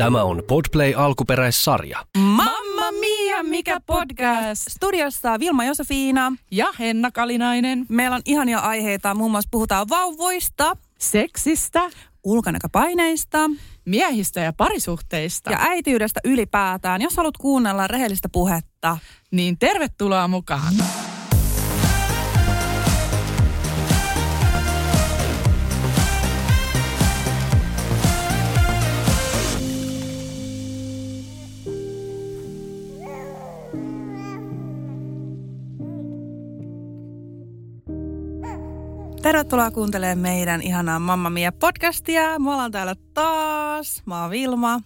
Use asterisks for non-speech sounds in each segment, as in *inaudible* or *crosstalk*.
Tämä on Podplay alkuperäissarja. Mamma mia, mikä podcast! Studiossa Vilma Josefiina. Ja Henna Kalinainen. Meillä on ihania aiheita, muun muassa puhutaan vauvoista, Seksistä, ulkonäköpaineista miehistä ja parisuhteista. ja äitiydestä ylipäätään. Jos haluat kuunnella rehellistä puhetta, Niin tervetuloa mukaan. Tervetuloa kuuntelemaan meidän ihanaa Mamma Mia podcastia. Me ollaan täällä taas. Mä oon Vilma.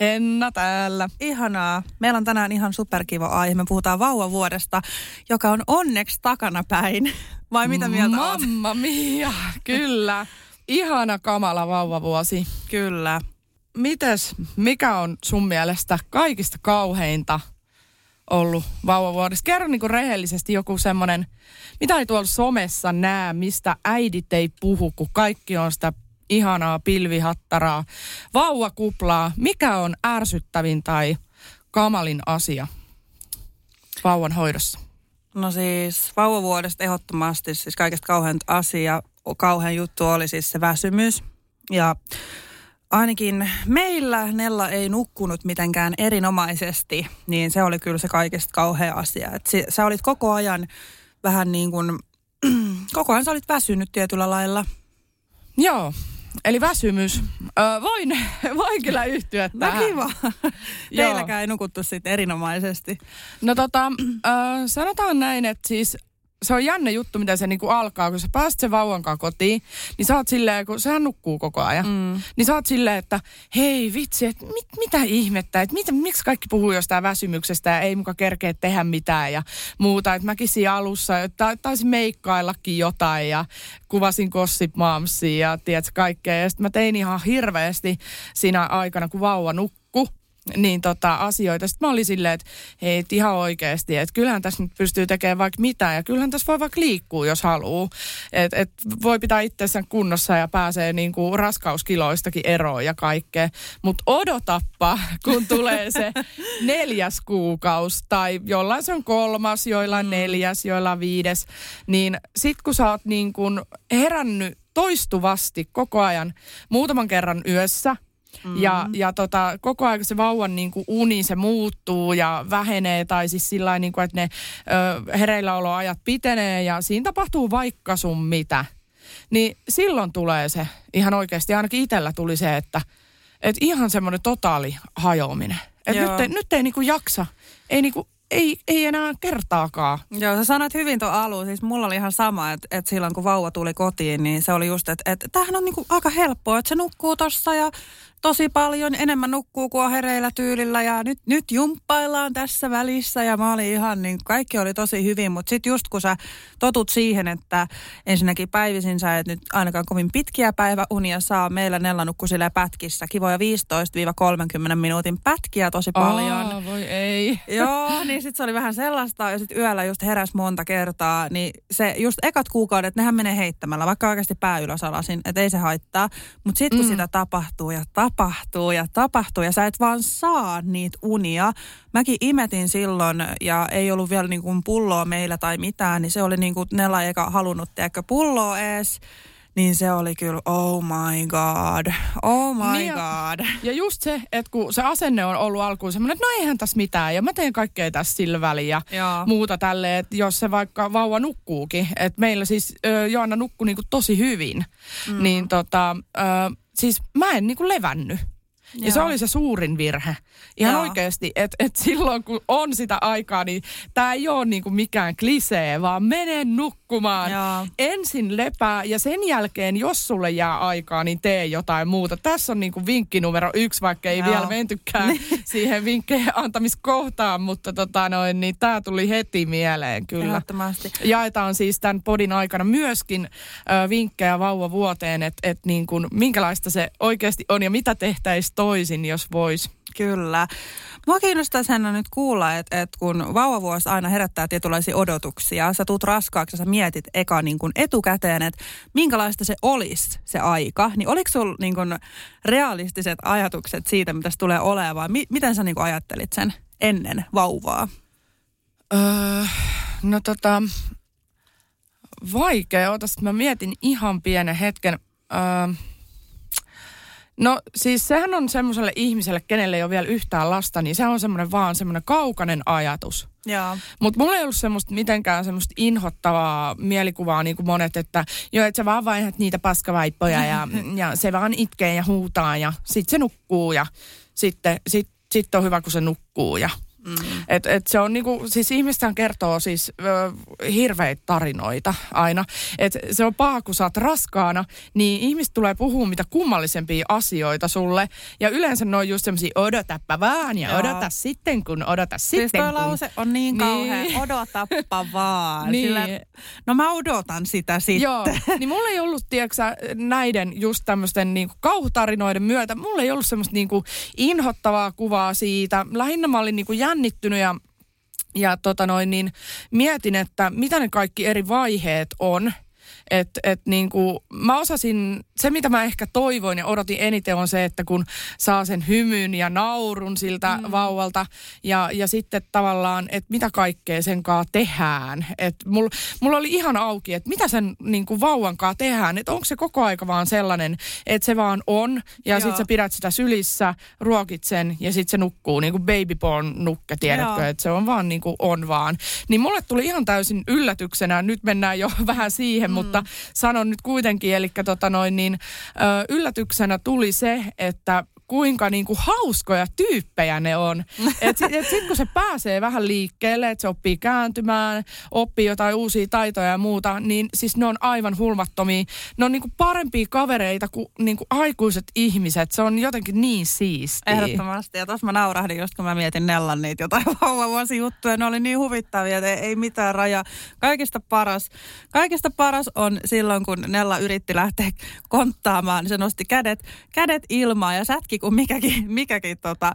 Henna täällä. Ihanaa. Meillä on tänään ihan superkiva aihe. Me puhutaan vauvavuodesta, joka on onneksi takanapäin. *laughs* Vai mitä mieltä oot? Mamma mia, kyllä. Ihana kamala vauvavuosi. Kyllä. Mites, mikä on sun mielestä kaikista kauheinta ollut vauvavuodesta? Kerro niin rehellisesti joku semmoinen, mitä ei tuolla somessa näe, mistä äidit ei puhu, kun kaikki on sitä ihanaa pilvihattaraa, vauvakuplaa. Mikä on ärsyttävin tai kamalin asia vauvan hoidossa? No siis vauvavuodesta ehdottomasti siis kaikista kauhein asia, kauhean juttu oli siis se väsymys. Ja ainakin meillä Nella ei nukkunut mitenkään erinomaisesti, niin se oli kyllä se kaikista kauhea asia. Et si, sä olit koko ajan vähän niin kuin, *clears throat* koko ajan sä olit väsynyt tietyllä lailla. Joo, eli väsymys. Ö, voin, *laughs* voin kyllä yhtyä No tähän. kiva. *laughs* Joo. Teilläkään ei nukuttu sitten erinomaisesti. No tota, ö, sanotaan näin, että siis se on jännä juttu, miten se niinku alkaa, kun sä pääset sen vauvan kanssa kotiin, niin sä oot silleen, kun sehän nukkuu koko ajan, mm. niin sä oot silleen, että hei vitsi, että mit, mitä ihmettä, että mit, miksi kaikki puhuu jostain väsymyksestä ja ei muka kerkeä tehdä mitään ja muuta. Että mäkin siinä alussa, että taisin meikkaillakin jotain ja kuvasin Gossip Momsia ja tiedätkö kaikkea. Ja sitten mä tein ihan hirveästi siinä aikana, kun vauva nukkuu niin tota, asioita. Sitten mä olin silleen, että hei, et ihan oikeasti, että kyllähän tässä nyt pystyy tekemään vaikka mitä ja kyllähän tässä voi vaikka liikkua, jos haluaa. Että et voi pitää itsensä kunnossa ja pääsee niinku raskauskiloistakin eroon ja kaikkea. Mutta odotappa, kun tulee se *laughs* neljäs kuukaus tai jollain se on kolmas, joillain neljäs, joillain viides, niin sit kun sä oot niin kun herännyt toistuvasti koko ajan muutaman kerran yössä, Mm. Ja, ja tota, koko ajan se vauvan niin kuin uni, se muuttuu ja vähenee tai siis sillä niin kuin, että ne ö, hereilläoloajat pitenee ja siinä tapahtuu vaikka sun mitä. Niin silloin tulee se ihan oikeasti, ainakin itsellä tuli se, että et ihan semmoinen totaali hajoaminen. Että Joo. nyt, ei- nyt ei niinku jaksa, ei, niinku, ei, ei enää kertaakaan. Joo, sä sanoit hyvin tuon alun. Siis mulla oli ihan sama, että, että silloin kun vauva tuli kotiin, niin se oli just, että, että tämähän on niinku aika helppoa, että se nukkuu tossa ja tosi paljon enemmän nukkuu kuin on hereillä tyylillä ja nyt, nyt jumppaillaan tässä välissä ja mä olin ihan niin, kaikki oli tosi hyvin, mutta sitten just kun sä totut siihen, että ensinnäkin päivisin sä et nyt ainakaan kovin pitkiä päiväunia saa, meillä Nella nukkui silleen pätkissä, kivoja 15-30 minuutin pätkiä tosi paljon. Aa, voi ei. *laughs* Joo, niin sitten se oli vähän sellaista, ja sitten yöllä just heräs monta kertaa, niin se just ekat kuukaudet, nehän menee heittämällä, vaikka oikeasti pää ylös alasin, että ei se haittaa. Mutta sitten kun mm. sitä tapahtuu ja tapahtuu ja tapahtuu, ja sä et vaan saa niitä unia. Mäkin imetin silloin, ja ei ollut vielä niin kuin pulloa meillä tai mitään, niin se oli niin kuin Nella eikä halunnut, tiedäkö, pulloa ees. Niin se oli kyllä, oh my god, oh my Niin ja- god. Ja just se, että kun se asenne on ollut alkuun semmoinen, että no eihän tässä mitään ja mä teen kaikkea tässä sillä väliin ja Joo. muuta tälleen, että jos se vaikka vauva nukkuukin, että meillä siis ö, Joanna nukkui niinku tosi hyvin, mm. niin tota, ö, siis mä en niinku levännyt. Ja se Joo. oli se suurin virhe. Ihan Joo. oikeasti, että et silloin kun on sitä aikaa, niin tämä ei ole niinku mikään klisee, vaan mene nukkuu nukkumaan. Joo. Ensin lepää ja sen jälkeen, jos sulle jää aikaa, niin tee jotain muuta. Tässä on niinku vinkki numero yksi, vaikka ei Joo. vielä mentykään *laughs* siihen vinkkeen antamiskohtaan, mutta tota noin, niin tämä tuli heti mieleen kyllä. Ehdottomasti. Jaetaan siis tämän podin aikana myöskin ö, vinkkejä vauvavuoteen, että et niin kuin, minkälaista se oikeasti on ja mitä tehtäisiin toisin, jos vois. Kyllä. Mua kiinnostaisi Henna nyt kuulla, että, että kun vauvavuosi aina herättää tietynlaisia odotuksia, sä tuut raskaaksi ja sä mietit eka niin kuin etukäteen, että minkälaista se olisi se aika, niin oliko sulla niin kuin realistiset ajatukset siitä, mitä se tulee olemaan, mi- miten sä niin kuin ajattelit sen ennen vauvaa? Öö, no tota, vaikea. Otas, mä mietin ihan pienen hetken. Öö, no siis sehän on semmoiselle ihmiselle, kenelle ei ole vielä yhtään lasta, niin se on semmoinen vaan semmoinen kaukainen ajatus. Mutta mulla ei ollut semmoista mitenkään semmoista inhottavaa mielikuvaa niin kuin monet, että joo, että sä vaan vaihdat niitä paskavaippoja ja, *laughs* ja se vaan itkee ja huutaa ja sit se nukkuu ja sitten sit, sit on hyvä, kun se nukkuu ja Mm. Et, et se on niinku, siis ihmistään kertoo siis ö, hirveitä tarinoita aina. Et se on paha, kun sä oot raskaana, niin ihmiset tulee puhua mitä kummallisempia asioita sulle. Ja yleensä ne on just semmosia odotappa vaan ja Joo. odota sitten kun, odota Siis sitten toi kun. lause on niin kauhean, Niin. odotappa vaan. Niin. Sillä, no mä odotan sitä sitten. Joo, niin mulla ei ollut, tiedätkö, näiden just tämmöisten niinku kauhutarinoiden myötä, mulla ei ollut semmoista niinku inhottavaa kuvaa siitä. Lähinnä mä olin niinku jännittynyt ja, ja tota noin, niin mietin, että mitä ne kaikki eri vaiheet on. Että et niinku, mä osasin, se mitä mä ehkä toivoin ja odotin eniten on se, että kun saa sen hymyn ja naurun siltä mm. vauvalta ja, ja sitten tavallaan, että mitä kaikkea sen kanssa tehdään. Että mulla, mulla oli ihan auki, että mitä sen niinku vauvan kanssa tehdään. Että onko se koko aika vaan sellainen, että se vaan on ja sitten sä pidät sitä sylissä, ruokit sen ja sitten se nukkuu niin kuin baby born nukke, tiedätkö, että se on vaan niin kuin on vaan. Niin mulle tuli ihan täysin yllätyksenä, nyt mennään jo *laughs* vähän siihen, mm. mutta sanon nyt kuitenkin, eli tota noin niin, ö, yllätyksenä tuli se, että kuinka niinku hauskoja tyyppejä ne on. *laughs* Et, sit- et sit kun se pääsee vähän liikkeelle, että se oppii kääntymään, oppii jotain uusia taitoja ja muuta, niin siis ne on aivan hulmattomia. Ne on niinku parempia kavereita kuin niinku aikuiset ihmiset. Se on jotenkin niin siistiä. Ehdottomasti. Ja tuossa mä naurahdin just kun mä mietin Nellan niitä jotain *laughs* vauvavuosijuttuja. Ne oli niin huvittavia, että ei, ei mitään raja. Kaikista paras, kaikista paras on silloin, kun Nella yritti lähteä konttaamaan, niin se nosti kädet, kädet ilmaan ja sätki kuin mikäkin, mikäkin tota,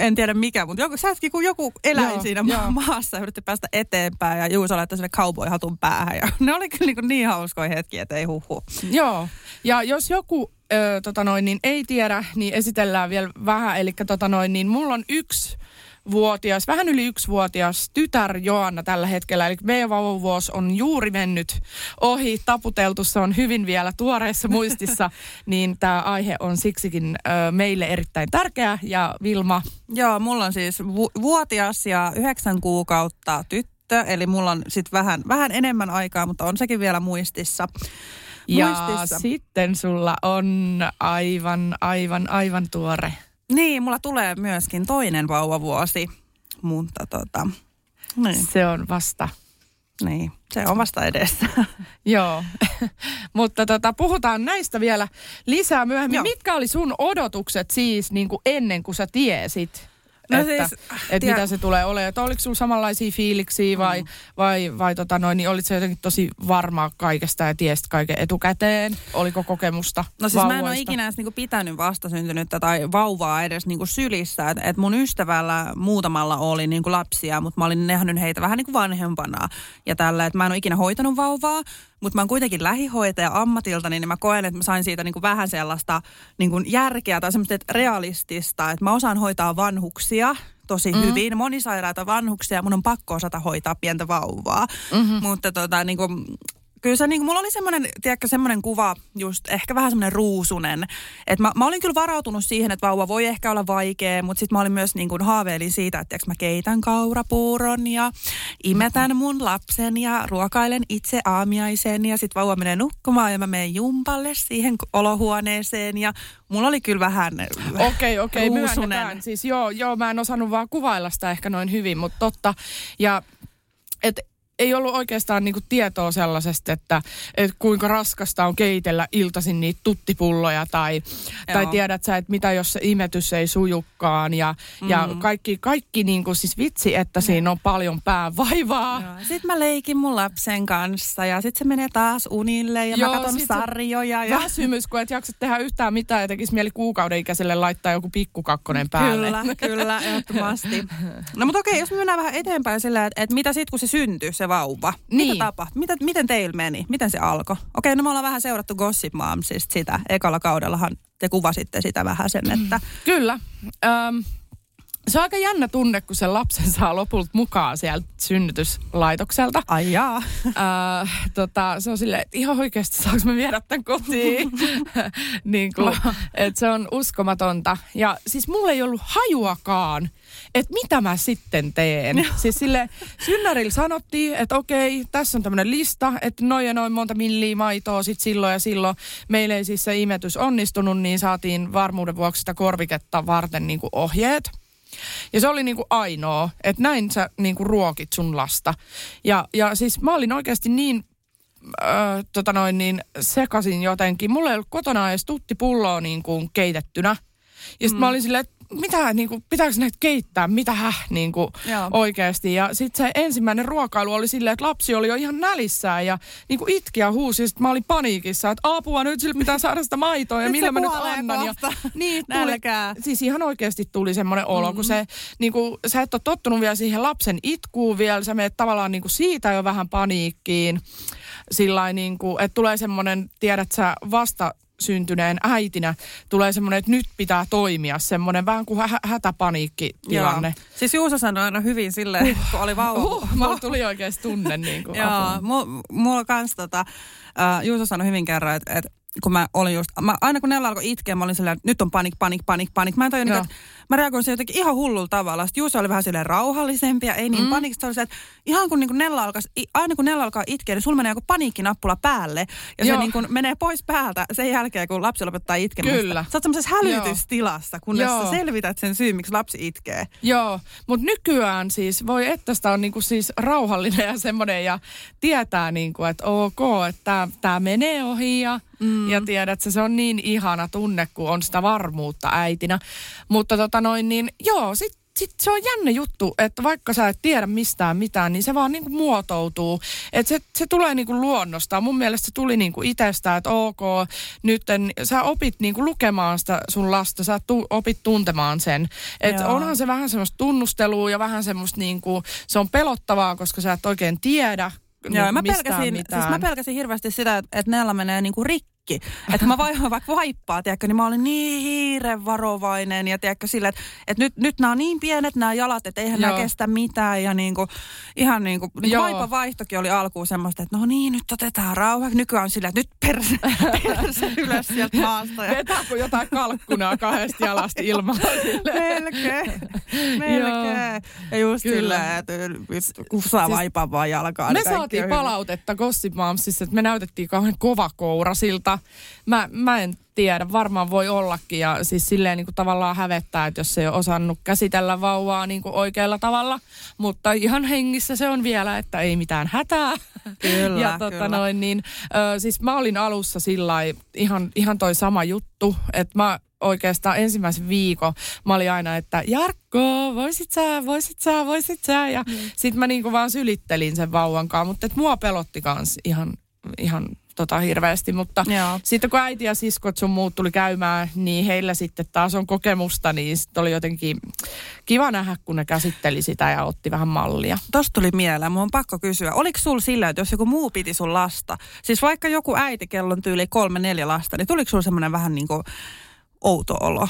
en tiedä mikä, mutta joku, sätki kuin joku eläin Joo, siinä joo. maassa ja yritti päästä eteenpäin ja Juuso laittoi sinne cowboy-hatun päähän. Ja *laughs* ne oli kyllä niin, niin hauskoja hetkiä, että ei huhu. Joo, ja jos joku ö, tota noin, niin ei tiedä, niin esitellään vielä vähän. Eli tota noin, niin mulla on yksi vuotias, vähän yli yksivuotias tytär Joanna tällä hetkellä. Eli meidän vauvavuosi on juuri mennyt ohi, taputeltu, se on hyvin vielä tuoreessa muistissa, *laughs* niin tämä aihe on siksikin ö, meille erittäin tärkeä. Ja Vilma, Joo, mulla on siis vu- vuotias ja yhdeksän kuukautta tyttö, eli mulla on sitten vähän, vähän enemmän aikaa, mutta on sekin vielä muistissa. ja muistissa. sitten sulla on aivan, aivan, aivan tuore. Niin, mulla tulee myöskin toinen vauvavuosi, mutta tota, niin, Se on vasta niin, se on vasta edessä. *laughs* Joo, *laughs* mutta tota, puhutaan näistä vielä lisää myöhemmin. Joo. Mitkä oli sun odotukset siis niin kuin ennen kuin sä tiesit? No että, siis, että tie- mitä se tulee olemaan. Että oliko sulla samanlaisia fiiliksiä vai, mm. vai, vai tota noin, niin olit sä jotenkin tosi varma kaikesta ja tiesit kaiken etukäteen? Oliko kokemusta No siis mä en ole vauvoista? ikinä edes niinku pitänyt vastasyntynyttä tai vauvaa edes niinku sylissä. Et, et mun ystävällä muutamalla oli niinku lapsia, mutta mä olin nähnyt heitä vähän niinku vanhempana. Ja tällä, että mä en ole ikinä hoitanut vauvaa, mutta mä oon kuitenkin lähihoitaja ammatilta, niin mä koen, että mä sain siitä niinku vähän sellaista niinku järkeä tai semmoista että realistista, että mä osaan hoitaa vanhuksia tosi mm-hmm. hyvin, monisairaita vanhuksia, mun on pakko osata hoitaa pientä vauvaa. Mm-hmm. Mutta tota, niinku, kyllä se niin mulla oli semmoinen, tiedätkö, semmoinen kuva, just ehkä vähän semmoinen ruusunen. Että mä, mä olin kyllä varautunut siihen, että vauva voi ehkä olla vaikea, mutta sitten mä olin myös niin kuin haaveilin siitä, että tiedätkö, mä keitän kaurapuuron ja imetän mun lapsen ja ruokailen itse aamiaisen ja sitten vauva menee nukkumaan ja mä menen jumpalle siihen olohuoneeseen ja mulla oli kyllä vähän Okei, okei, ruusunen. Siis joo, joo, mä en osannut vaan kuvailla sitä ehkä noin hyvin, mutta totta. Ja et ei ollut oikeastaan niinku tietoa sellaisesta, että, että kuinka raskasta on keitellä iltaisin niitä tuttipulloja tai, tai tiedät sä, että mitä jos se imetys ei sujukkaan ja, mm. ja kaikki, kaikki niinku siis vitsi, että siinä on paljon päävaivaa. Sitten mä leikin mun lapsen kanssa ja sitten se menee taas unille ja Joo, mä katson sarjoja. Ja... Väsymys, kun et jaksa tehdä yhtään mitään ja tekisi mieli kuukauden ikäiselle laittaa joku pikkukakkonen päälle. Kyllä, kyllä, ehdottomasti. *laughs* No mutta okei, jos me mennään vähän eteenpäin sillä, että, että mitä sitten kun se syntyy, se vauva. Niin. Mitä tapahtui? Mitä, miten teillä meni? Miten se alkoi? Okei, no me ollaan vähän seurattu Gossip Momsista sitä. Ekalla kaudellahan te kuvasitte sitä vähän sen, että... Kyllä. Um, se on aika jännä tunne, kun se lapsen saa lopulta mukaan sieltä synnytyslaitokselta. Ai jaa. Äh, tota, se on silleen, että ihan oikeasti saanko mä viedä tämän kotiin? niin *laughs* kuin, että se on uskomatonta. Ja siis mulla ei ollut hajuakaan, että mitä mä sitten teen. siis sille synnärillä sanottiin, että okei, tässä on tämmöinen lista, että noin ja noin monta milliä maitoa sit silloin ja silloin. Meillä ei siis se imetys onnistunut, niin saatiin varmuuden vuoksi sitä korviketta varten niin kuin ohjeet. Ja se oli niinku ainoa, että näin sä niinku ruokit sun lasta. Ja, ja siis mä olin oikeasti niin Öö, tota noin, niin sekasin jotenkin. Mulla ei ollut kotona edes tuttipulloa niin kuin keitettynä. Ja sitten mm. mä olin silleen, että mitä, niin kuin, pitääkö näitä keittää, mitä häh, niin kuin, oikeasti. Ja sitten se ensimmäinen ruokailu oli silleen, että lapsi oli jo ihan nälissään ja niin kuin itki ja huusi. Sitten mä olin paniikissa, että apua, nyt sillä pitää saada sitä maitoa ja nyt millä mä nyt annan. Ja, *laughs* niin, tuli, siis ihan oikeasti tuli semmoinen olo, mm-hmm. kun se, niin kuin, sä et ole tottunut vielä siihen lapsen itkuun vielä, sä menet tavallaan niin kuin siitä jo vähän paniikkiin. Sillä niin kuin, että tulee semmoinen, tiedät sä, vasta syntyneen äitinä tulee semmoinen, että nyt pitää toimia, semmoinen vähän kuin hä- hätäpaniikkitilanne. Joo. Siis Juuso sanoi aina hyvin silleen, uh, kun oli vauva. Uh, mulla tuli oikeasti tunne niin kuin Joo, mulla, mulla kans tota, uh, Juuso sanoi hyvin kerran, että, että kun mä olin just, mä, aina kun Nella alkoi itkeä, mä olin silleen, että nyt on panik, panik, panik, panik. Mä en tajunnut, että mä reagoin siihen jotenkin ihan hullulla tavalla. Sitten Juuso oli vähän silleen rauhallisempi ja ei niin mm. panikista. Oli se, että ihan kun, niin kuin Nella alkaa, aina kun Nella alkaa itkeä, niin sulla menee joku paniikkinappula päälle. Ja Joo. se niin kuin menee pois päältä sen jälkeen, kun lapsi lopettaa itkemistä. Kyllä. Sä oot semmoisessa hälytystilassa, kunnes Joo. sä selvität sen syyn, miksi lapsi itkee. Joo, mutta nykyään siis voi, että sitä on niin kuin siis rauhallinen ja semmoinen ja tietää, niin kuin, että ok, että tämä menee ohi ja Mm. Ja tiedät, että se on niin ihana tunne, kun on sitä varmuutta äitinä. Mutta tota noin, niin joo, sit, sit se on jännä juttu, että vaikka sä et tiedä mistään mitään, niin se vaan niinku muotoutuu. Että se, se tulee niinku luonnosta. Mun mielestä se tuli niinku itsestä, että ok, nyt sä opit niinku lukemaan sitä sun lasta, sä tu, opit tuntemaan sen. Että onhan se vähän semmoista tunnustelua ja vähän semmoista niinku, se on pelottavaa, koska sä et oikein tiedä, Joo, mä pelkäsin, siis mä pelkäsin hirveästi sitä, että, että Nella menee niinku rikki rikki. Että mä vaihoin vaikka vaippaa, tiedätkö, niin mä olin niin hiiren varovainen ja tiedätkö sille, että, että nyt, nyt nämä on niin pienet nämä jalat, että eihän nämä kestä mitään ja niin kuin, ihan niin kuin, niin kuin vaipan vaihtokin oli alkuun semmoista, että no niin, nyt otetaan rauha. Nykyään on sillä, että nyt perse, *laughs* perse ylös sieltä maasta. Ja... Vetää kuin jotain kalkkunaa kahdesta jalasta ilman. Melkein, *laughs* melkein. Ja just Kyllä. silleen, että kusaa siis, vaipan vaan jalkaan. Me saatiin palautetta Gossip Momsissa, että me näytettiin kauhean kovakourasilta mä, mä en tiedä, varmaan voi ollakin ja siis silleen niin kuin tavallaan hävettää, että jos ei ole osannut käsitellä vauvaa niin kuin oikealla tavalla, mutta ihan hengissä se on vielä, että ei mitään hätää. Kyllä, ja tota kyllä. noin, niin, ö, siis mä olin alussa sillä ihan, ihan toi sama juttu, että mä oikeastaan ensimmäisen viikon mä olin aina, että Jarkko, voisit sä, voisit sä, voisit sä. Ja mm. sit mä niinku vaan sylittelin sen vauvan kanssa, mutta et mua pelotti kans ihan, ihan tota hirveästi, mutta Joo. sitten kun äiti ja siskot sun muut tuli käymään, niin heillä sitten taas on kokemusta, niin sitten oli jotenkin kiva nähdä, kun ne käsitteli sitä ja otti vähän mallia. Tosta tuli mieleen, mun on pakko kysyä, oliko sul sillä, että jos joku muu piti sun lasta, siis vaikka joku äiti, kello on tyyli kolme, neljä lasta, niin tuliko sulla semmoinen vähän niin kuin outo olo?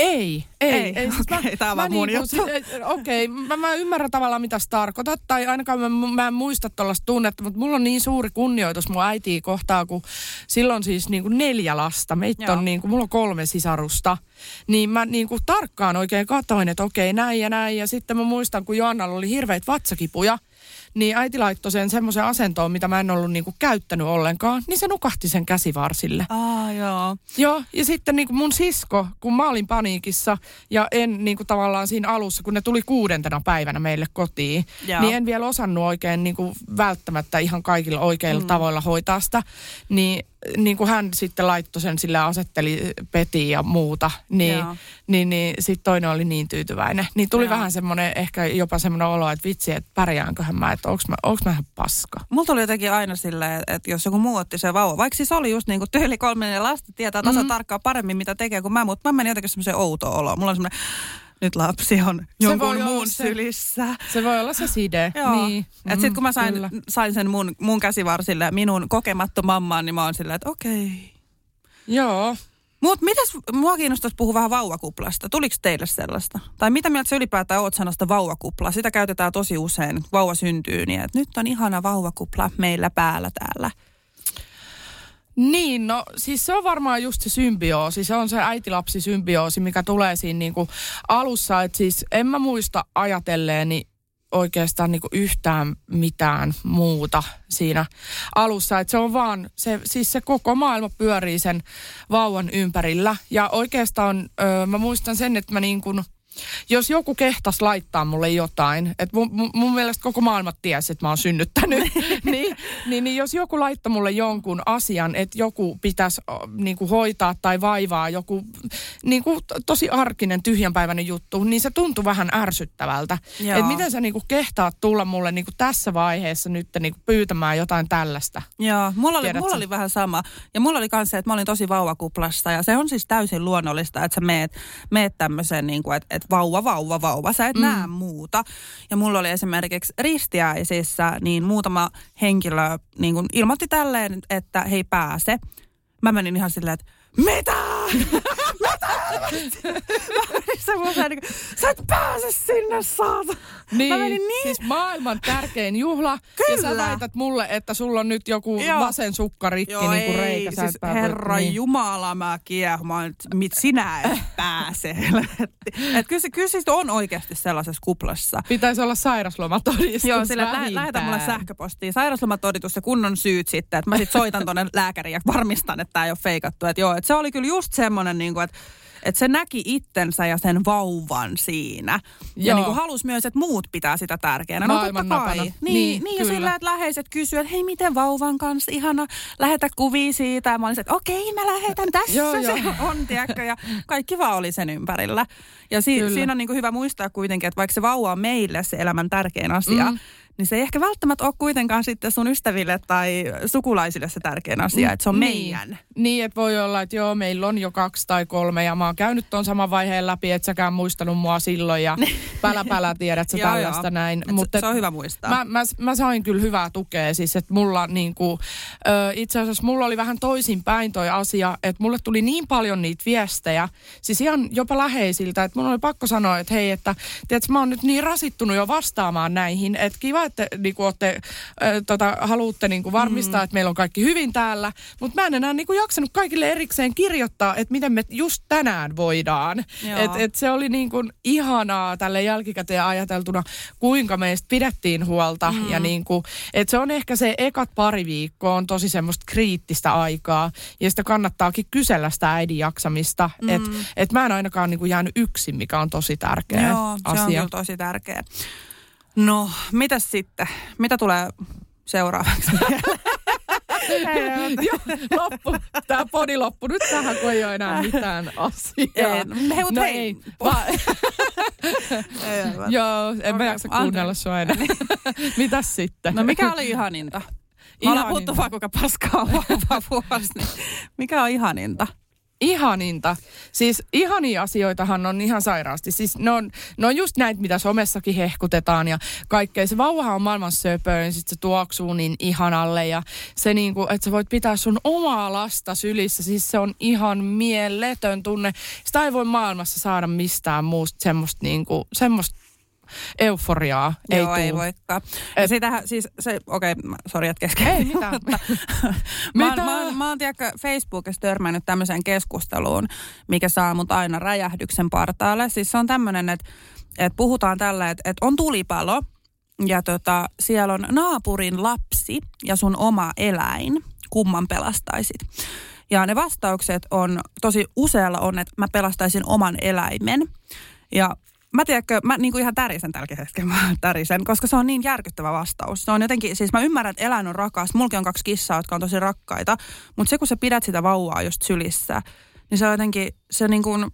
Ei, ei. ei. ei siis okay, tämä on vaan mun niinku, juttu. Okei, okay, mä, mä ymmärrän tavallaan mitä sä tarkoitat, tai ainakaan mä, mä en muista tuollaista tunnetta, mutta mulla on niin suuri kunnioitus mun äitiä kohtaa, kun silloin siis niin kuin neljä lasta. Meitä on niin kuin, mulla on kolme sisarusta. Niin mä niin kuin tarkkaan oikein katoin, että okei, näin ja näin. Ja sitten mä muistan, kun Joannalla oli hirveitä vatsakipuja – niin äiti laittoi sen semmoisen asentoon, mitä mä en ollut niinku käyttänyt ollenkaan, niin se nukahti sen käsivarsille. Aa, joo. Joo, ja sitten niin kuin mun sisko, kun mä olin paniikissa ja en niin kuin tavallaan siinä alussa, kun ne tuli kuudentena päivänä meille kotiin, Joo. niin en vielä osannut oikein niin kuin välttämättä ihan kaikilla oikeilla mm. tavoilla hoitaa sitä, niin niin kuin hän sitten laittoi sen sille asetteli peti ja muuta, niin, Joo. niin, niin sitten toinen oli niin tyytyväinen. Niin tuli Joo. vähän semmoinen, ehkä jopa semmoinen olo, että vitsi, että pärjäänköhän mä, että onks mä, onks mä ihan paska. Mulla tuli jotenkin aina silleen, että jos joku muu otti sen vauva, vaikka siis oli just niin kuin tyyli kolminen lasta, tietää tasan mm-hmm. tarkkaan paremmin, mitä tekee kuin mä, mutta mä menin jotenkin semmoiseen outoon oloon. Mulla on semmoinen, nyt lapsi on jonkun olla muun se. sylissä. Se voi olla se side. *laughs* Joo. Niin. Et sit kun mä sain, kyllä. sain sen mun, mun käsivarsille minun kokematta mammaan, niin mä oon silleen, että okei. Joo. Mut mitäs, mua kiinnostaisi puhua vähän vauvakuplasta. Tuliko teille sellaista? Tai mitä mieltä sä ylipäätään oot sanasta vauvakupla? Sitä käytetään tosi usein, vauva syntyy, niin että nyt on ihana vauvakupla meillä päällä täällä. Niin, no siis se on varmaan just se symbioosi. Se on se äitilapsi-symbioosi, mikä tulee siinä niinku alussa. Että siis en mä muista ajatelleeni oikeastaan niinku yhtään mitään muuta siinä alussa. Että se on vaan, se, siis se koko maailma pyörii sen vauvan ympärillä. Ja oikeastaan öö, mä muistan sen, että mä niin kuin, jos joku kehtas laittaa mulle jotain, että mun, mun, mun mielestä koko maailma tiesi, että mä oon synnyttänyt, *laughs* niin, niin, niin jos joku laittaa mulle jonkun asian, että joku pitäisi niin kuin hoitaa tai vaivaa, joku niin kuin to- tosi arkinen tyhjänpäiväinen juttu, niin se tuntui vähän ärsyttävältä. Että miten sä niin kuin kehtaat tulla mulle niin kuin tässä vaiheessa nyt niin kuin pyytämään jotain tällaista. Joo, mulla oli, Tiedätkö? mulla oli vähän sama. Ja mulla oli myös se, että mä olin tosi vauvakuplassa. Ja se on siis täysin luonnollista, että sä meet, meet tämmöisen, niin kuin, että, että vauva, vauva, vauva. Sä et mm. näe muuta. Ja mulla oli esimerkiksi ristiäisissä, niin muutama henkilö niin kuin ilmoitti tälleen, että he ei pääse. Mä menin ihan silleen, että mitä? mitä? Mä menin niin kuin, sä et pääse sinne saata. Niin, Mä menin niin siis maailman tärkein juhla. Ja sä Kyllä. väität mulle, että sulla on nyt joku Joo. vasen sukka rikki, niin kuin reikä. Sä siis herra niin. Jumala, mä kiehumaan, että mit sinä et pääse. *laughs* Et kyllä, kyllä siis on oikeasti sellaisessa kuplassa. Pitäisi olla sairaslomatodistus Joo, sillä lä- lähetä mulle sähköpostiin sairauslomatodistus ja kunnon syyt sitten, että mä sitten soitan tonne lääkäriin ja varmistan, että tämä ei ole feikattu. Että joo, että se oli kyllä just semmoinen, niin kuin, että että se näki itsensä ja sen vauvan siinä. Ja Joo. niin kuin halusi myös, että muut pitää sitä tärkeänä. No totta kai. Niin, Niin, niin, ja sillä, että läheiset kysyvät, että hei miten vauvan kanssa, ihana, lähetä kuvia siitä. Ja mä olin se, että okei, mä lähetän *laughs* tässä Joo, *laughs* se joo. on, tiedätkö, ja kaikki vaan oli sen ympärillä. Ja si- Kyllä. siinä on niin kuin hyvä muistaa kuitenkin, että vaikka se vauva on meille se elämän tärkein asia, mm. niin se ei ehkä välttämättä ole kuitenkaan sitten sun ystäville tai sukulaisille se tärkein asia, että se on niin. meidän. Niin, että voi olla, että joo, meillä on jo kaksi tai kolme ja mä oon käynyt ton saman vaiheen läpi, et säkään muistanut mua silloin ja *laughs* pälä pälä tiedät sä tällaista joo. näin. Et se- se on hyvä muistaa. Mä, mä, mä sain kyllä hyvää tukea, siis että mulla niinku, ö, itse asiassa mulla oli vähän toisinpäin toi asia, että mulle tuli niin paljon niitä viestejä, siis ihan jopa läheisiltä, että mun oli pakko sanoa, että hei, että tiedätkö, mä oon nyt niin rasittunut jo vastaamaan näihin, että kiva, että niinku, ootte, ö, tota, haluatte niinku varmistaa, mm. että meillä on kaikki hyvin täällä, mutta mä en enää niinku jaksanut kaikille erikseen kirjoittaa, että miten me just tänään voidaan. Joo. Et, et se oli niin kuin ihanaa tälle jälkikäteen ajateltuna, kuinka meistä pidettiin huolta. Mm. Ja niin kuin, et se on ehkä se ekat pari viikkoa on tosi semmoista kriittistä aikaa. Ja sitä kannattaakin kysellä sitä äidin jaksamista. Mm. Että et mä en ainakaan niin kuin jäänyt yksin, mikä on tosi tärkeä Joo, se on asia. kyllä tosi tärkeä. No, mitäs sitten? Mitä tulee seuraavaksi? *laughs* Joo, loppu. Tämä podi loppu nyt tähän, kun ei ole enää mitään asiaa. Ei, no, hei, no ei. Va- *laughs* Joo, en mä jaksa kuunnella sua enää. *laughs* Mitäs sitten? No mikä oli ihaninta? Me ollaan puhuttu vaan kuinka paskaa on vuosi. Niin *laughs* mikä on ihaninta? Ihaninta. Siis ihania asioitahan on ihan sairaasti. Siis ne on, ne on just näitä, mitä somessakin hehkutetaan ja kaikkea. Se vauvahan on maailman söpöin, sit se tuoksuu niin ihanalle ja se niinku, että sä voit pitää sun omaa lasta sylissä. Siis se on ihan mieletön tunne. Sitä ei voi maailmassa saada mistään muusta semmoista niinku, semmoista euforiaa. Joo, ei, ei tuu. voikaan. Ja Et- sitähän siis, se, okei, okay, sori, että kesken. Ei mitään. *laughs* *laughs* mä, oon- Mitä? mä, oon- mä oon Facebookissa törmännyt tämmöiseen keskusteluun, mikä saa mut aina räjähdyksen partaalle. Siis se on tämmöinen, että, että puhutaan tällä, että, että on tulipalo, ja tota, siellä on naapurin lapsi ja sun oma eläin. Kumman pelastaisit? Ja ne vastaukset on, tosi usealla on, että mä pelastaisin oman eläimen. Ja mä tiedätkö, mä niin kuin ihan tärisen tällä hetkellä, mä tärisen, koska se on niin järkyttävä vastaus. Se on jotenkin, siis mä ymmärrän, että eläin on rakas. Mulki on kaksi kissaa, jotka on tosi rakkaita. Mutta se, kun sä pidät sitä vauvaa just sylissä, niin se on jotenkin, se niin kuin,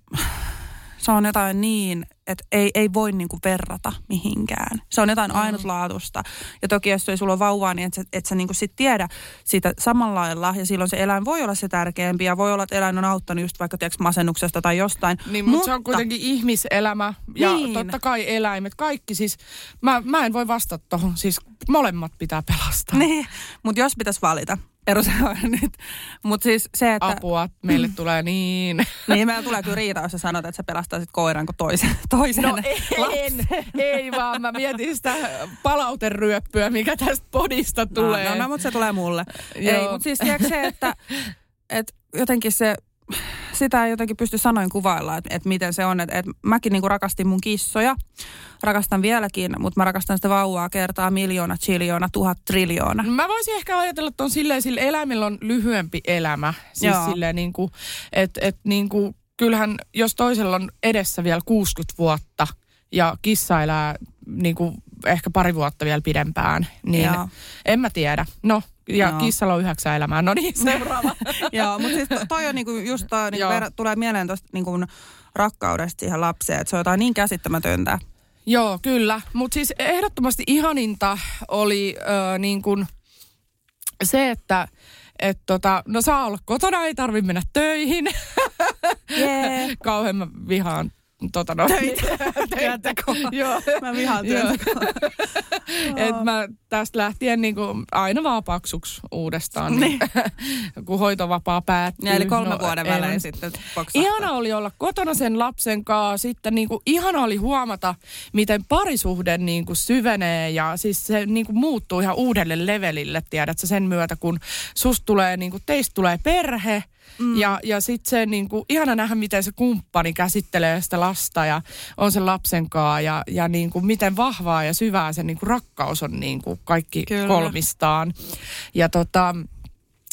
se on jotain niin, että ei, ei voi niinku verrata mihinkään. Se on jotain mm. ainutlaatusta. Ja toki jos ei sulla on vauvaa, niin et sä, et sä niinku sit tiedä sitä samalla lailla. Ja silloin se eläin voi olla se tärkeämpi. Ja voi olla, että eläin on auttanut just vaikka tiiäks, masennuksesta tai jostain. Niin, mutta, mutta se on kuitenkin ihmiselämä. Ja niin. totta kai eläimet. Kaikki siis, mä, mä en voi vastata tuohon. Siis molemmat pitää pelastaa. Niin, mutta jos pitäisi valita, eroseura *laughs* nyt. Mutta siis se, että... Apua, meille *laughs* tulee niin. niin, meillä tulee kyllä riita, jos sä sanot, että sä pelastaisit koiran kuin toisen, *laughs* toisen No en, ei vaan, mä mietin sitä palauteryöppyä, mikä tästä podista tulee. No, no, no mutta se tulee mulle. Joo. Ei, mutta siis tiedätkö se, että, että jotenkin se sitä ei jotenkin pysty sanoin kuvailla, että, että miten se on. Että, että mäkin niin kuin rakastin mun kissoja, rakastan vieläkin, mutta mä rakastan sitä vauvaa kertaa miljoona, chiljoona, tuhat, triljoona. Mä voisin ehkä ajatella, että on silleen, sillä eläimillä on lyhyempi elämä. Siis Joo. silleen niin kuin, että, että niin kuin, kyllähän jos toisella on edessä vielä 60 vuotta ja kissa elää niin kuin ehkä pari vuotta vielä pidempään, niin Joo. en mä tiedä. No, ja Joo. kissalla on yhdeksän elämää. No niin, seuraava. *laughs* Joo, mutta siis toi on niinku just toi, niinku ver- tulee mieleen tuosta niinku rakkaudesta siihen lapseen, että se on jotain niin käsittämätöntä. Joo, kyllä. Mutta siis ehdottomasti ihaninta oli äh, niin se, että et tota, no saa olla kotona, ei tarvi mennä töihin. Yeah. *laughs* Kauhean mä vihaan tota no, Työntekoa. Joo. Mä vihaan. *laughs* Et mä tästä lähtien niin kuin aina vaan paksuksi uudestaan, niin. *laughs* kun hoitovapaa päättyy. Ja eli kolme no, vuoden välein en. sitten poksahtaa. Ihana oli olla kotona sen lapsen kanssa. Sitten niin kuin, ihana oli huomata, miten parisuhde niin kuin syvenee ja siis se niin kuin muuttuu ihan uudelle levelille, tiedätkö, sen myötä, kun susta tulee, niin kuin, teistä tulee perhe – Mm. Ja, ja sitten se niin kuin, ihana nähdä, miten se kumppani käsittelee sitä lasta ja on sen lapsen kanssa ja, ja niin kuin, miten vahvaa ja syvää se niin kuin, rakkaus on niin kuin, kaikki Kyllä. kolmistaan. Ja tota,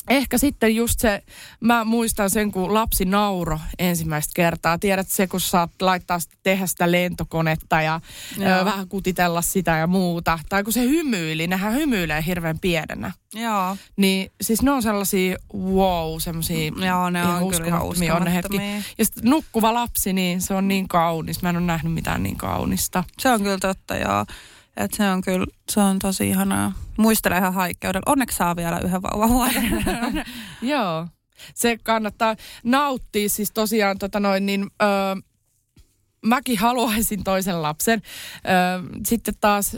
Ehkä sitten just se, mä muistan sen, kun lapsi nauro ensimmäistä kertaa. Tiedät se, kun saat laittaa tehdä sitä lentokonetta ja ö, vähän kutitella sitä ja muuta. Tai kun se hymyili, nehän hymyilee hirveän pienenä. Joo. Niin siis ne on sellaisia wow, semmoisia Joo, ne on kyllä ihan on ne hetki. Ja sitten nukkuva lapsi, niin se on niin kaunis. Mä en ole nähnyt mitään niin kaunista. Se on kyllä totta, joo. Et se on kyllä, se on tosi ihanaa. Muistele ihan haikkeudella. Onneksi saa vielä yhden vauvavuoden. *laughs* Joo. Se kannattaa nauttia siis tosiaan tota noin niin... Öö, mäkin haluaisin toisen lapsen. Öö, sitten taas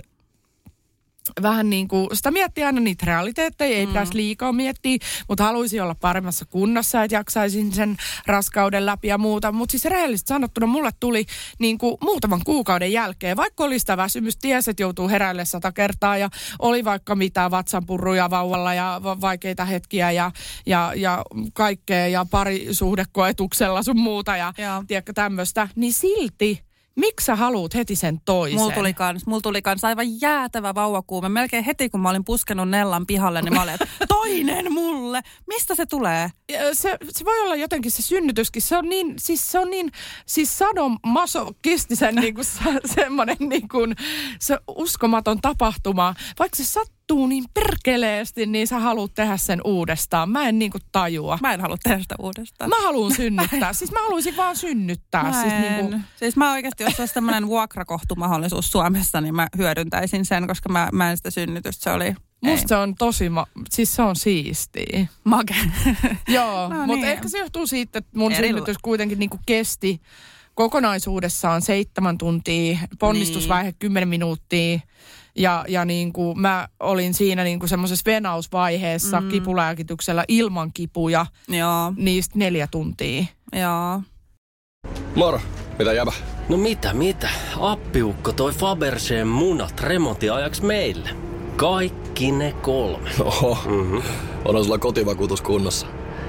vähän niin kuin, sitä miettii aina niitä realiteetteja, ei mm. pitäisi liikaa miettiä, mutta haluaisin olla paremmassa kunnossa, että jaksaisin sen raskauden läpi ja muuta. Mutta siis rehellisesti sanottuna mulle tuli niin kuin muutaman kuukauden jälkeen, vaikka oli sitä väsymys, ties, että joutuu heräille sata kertaa ja oli vaikka mitä vatsanpurruja vauvalla ja vaikeita hetkiä ja, ja, ja kaikkea ja parisuhdekoetuksella sun muuta ja tiedätkö tämmöistä, niin silti Miksi sä haluut heti sen toisen? Mulla tuli kans, mulla tuli kans aivan jäätävä vauvakuume. Melkein heti kun mä olin puskenut Nellan pihalle, niin mä olin, *laughs* toinen mulle. Mistä se tulee? Se, se voi olla jotenkin se synnytyskin. Se on niin, siis se on niin, siis sadomasokistisen *laughs* niin kuin, semmoinen niin kuin, se uskomaton tapahtuma. Vaikka se sat, sattuu niin perkeleesti, niin sä haluat tehdä sen uudestaan. Mä en niinku tajua. Mä en halua tehdä sitä uudestaan. Mä haluan synnyttää. siis mä haluaisin vaan synnyttää. Mä siis, niinku... siis mä oikeasti, jos olisi tämmöinen vuokrakohtumahdollisuus Suomessa, niin mä hyödyntäisin sen, koska mä, mä en sitä synnytystä. Se oli Musta ei. se on tosi, ma- siis se on siistiä. Make. Joo, no, mutta niin. ehkä se johtuu siitä, että mun Erilla. synnytys kuitenkin niinku kesti kokonaisuudessaan seitsemän tuntia, ponnistusvaihe niin. kymmenen minuuttia. Ja, ja niin kuin mä olin siinä niin kuin semmoisessa venausvaiheessa mm. kipulääkityksellä ilman kipuja. Joo. Niistä neljä tuntia. Joo. Moro, mitä jäbä? No mitä, mitä? Appiukko toi Faberseen munat remontiajaksi meille. Kaikki ne kolme. Oho, mm-hmm. onhan sulla kotivakuutus kunnossa.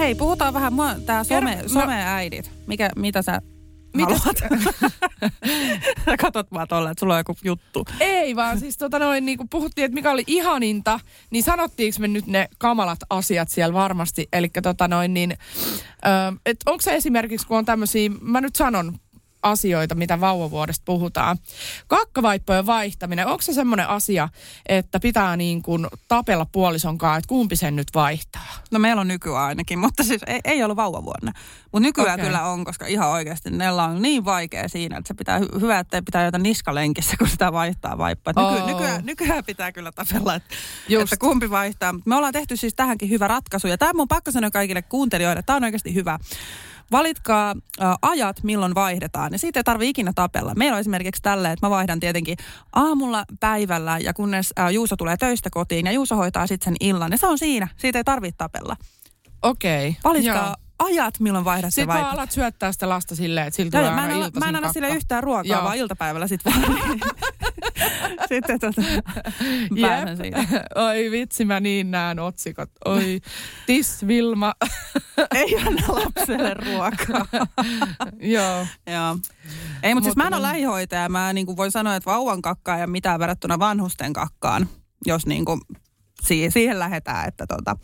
Hei, puhutaan vähän, mua, tää some, Kerro- someäidit. Mikä, mitä sä Mitä haluat? *laughs* Sä katot vaan tolle, että sulla on joku juttu. Ei vaan siis tota noin, niin kun puhuttiin, että mikä oli ihaninta, niin sanottiinko me nyt ne kamalat asiat siellä varmasti. Eli tota noin niin, että onko se esimerkiksi, kun on tämmöisiä, mä nyt sanon asioita, mitä vauvavuodesta puhutaan. Kakkavaippojen vaihtaminen, onko se semmoinen asia, että pitää niin kuin tapella puolison kanssa, että kumpi sen nyt vaihtaa? No meillä on nykyään ainakin, mutta siis ei, ei ollut vauvavuonna. Mutta nykyään okay. kyllä on, koska ihan oikeasti Nella on niin vaikea siinä, että se pitää, hy- hyvä, että pitää jotain niskalenkissä, kun sitä vaihtaa vaippaa. Nyky, Oo. nykyään, nykyään pitää kyllä tapella, että, Just. että kumpi vaihtaa. Me ollaan tehty siis tähänkin hyvä ratkaisu, ja tämä mun pakko sanoa kaikille kuuntelijoille, tämä on oikeasti hyvä. Valitkaa ajat, milloin vaihdetaan, ja siitä ei tarvitse ikinä tapella. Meillä on esimerkiksi tälle, että mä vaihdan tietenkin aamulla, päivällä, ja kunnes ä, Juuso tulee töistä kotiin, ja Juuso hoitaa sitten sen illan, ja se on siinä. Siitä ei tarvitse tapella. Okei. Okay. Valitkaa ajat, milloin vaihdat Sitten vaan alat syöttää sitä lasta silleen, että sillä Joo, tulee joo, mä en, ala, mä en anna sille yhtään ruokaa, Joo. vaan iltapäivällä sitten vaan. *laughs* *laughs* *laughs* sitten tota, pääsen siinä. Oi vitsi, mä niin näen otsikot. Oi, Tis Vilma. *laughs* Ei anna lapselle ruokaa. *laughs* Joo. Joo. Ei, mutta siis mä en ole lähihoitaja. Mä niin kuin voin sanoa, että vauvan kakkaa ole mitään verrattuna vanhusten kakkaan, jos niin kuin siihen, siihen lähdetään. Että tota.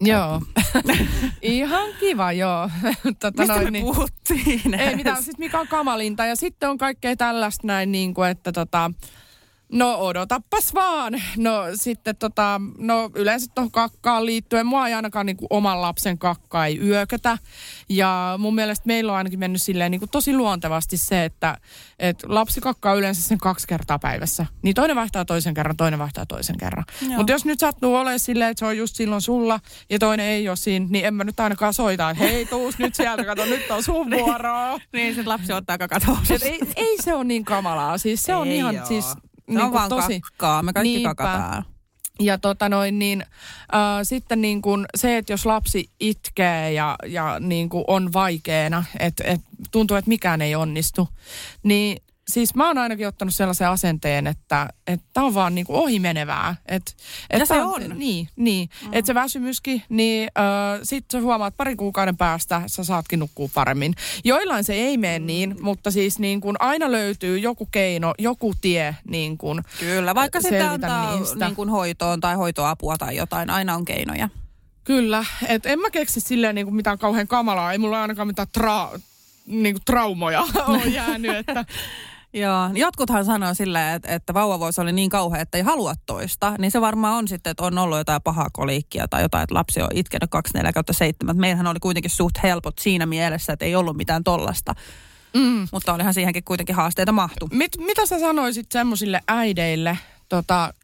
Joo. *laughs* Ihan kiva, joo. tota Mistä noin, me niin- puhuttiin? Ei mitään, siis mikä on kamalinta. Ja sitten on kaikkea tällaista näin, niin kuin, että tota, no odotappas vaan. No sitten tota, no yleensä tuohon kakkaan liittyen, mua ei ainakaan niin kuin oman lapsen kakka ei yökötä. Ja mun mielestä meillä on ainakin mennyt silleen niin kuin tosi luontevasti se, että et lapsi kakkaa yleensä sen kaksi kertaa päivässä. Niin toinen vaihtaa toisen kerran, toinen vaihtaa toisen kerran. Joo. Mutta jos nyt sattuu olemaan silleen, että se on just silloin sulla ja toinen ei ole siinä, niin en mä nyt ainakaan soita, että hei tuus nyt sieltä, kato nyt on sun *laughs* vuoro. Niin, sitten lapsi ottaa kakat ei, ei se ole niin kamalaa. Siis se on Ei ihan oo. siis niin on vaan tosi... kakkaa. Me kaikki Niinpä. kakataan. Ja tota noin, niin, äh, sitten niin kuin se, että jos lapsi itkee ja, ja niin kuin on vaikeena, että et tuntuu, että mikään ei onnistu, niin siis mä oon ainakin ottanut sellaisen asenteen, että tämä on vaan niin kuin ohimenevää. Et, et Ja se tää on. Niin, niin. Mm. että se väsymyskin, niin äh, sitten sä huomaat parin kuukauden päästä, sä saatkin nukkua paremmin. Joillain se ei mene niin, mutta siis niin kuin aina löytyy joku keino, joku tie niin kuin Kyllä, vaikka selvitä antaa niistä. niin kuin hoitoon tai hoitoapua tai jotain, aina on keinoja. Kyllä, että en mä keksi silleen niin mitään kauhean kamalaa, ei mulla ainakaan mitään tra- niin kuin traumoja *laughs* ole jäänyt, että Joo, jotkuthan sanoo silleen, että, että vauvavuosi oli niin kauhea, että ei halua toista. Niin se varmaan on sitten, että on ollut jotain pahaa koliikkia tai jotain, että lapsi on itkenyt 24 kautta 7. Meillähän oli kuitenkin suht helpot siinä mielessä, että ei ollut mitään tollasta. mm. Mutta olihan siihenkin kuitenkin haasteita mahtu. Mit, mitä sä sanoisit semmoisille äideille, tota,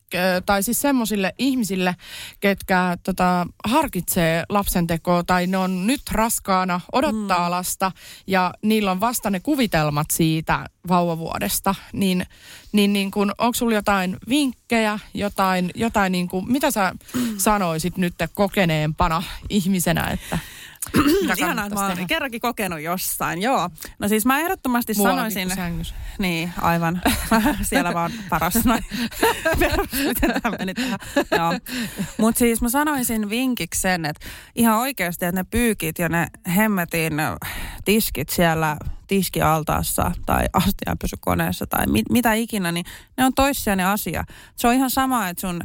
tai siis semmoisille ihmisille, ketkä tota, harkitsee lapsentekoa tai ne on nyt raskaana, odottaa mm. lasta ja niillä on vasta ne kuvitelmat siitä vauvavuodesta, niin, niin, niin kun, onko sulla jotain vinkkejä, jotain, jotain niin kuin, mitä sä sanoisit nyt kokeneempana ihmisenä, että *clears throat* Ihanaa, että mä oon kerrankin kokenut jossain, joo. No siis mä ehdottomasti Muuallakin sanoisin... Niin, aivan. *laughs* Siellä vaan paras noin. *laughs* Mutta siis mä sanoisin vinkiksi sen, että ihan oikeasti, että ne pyykit ja ne hemmetin tiskit siellä tiskialtaassa tai astianpesukoneessa tai mit, mitä ikinä, niin ne on toissijainen asia. Se on ihan sama, että sun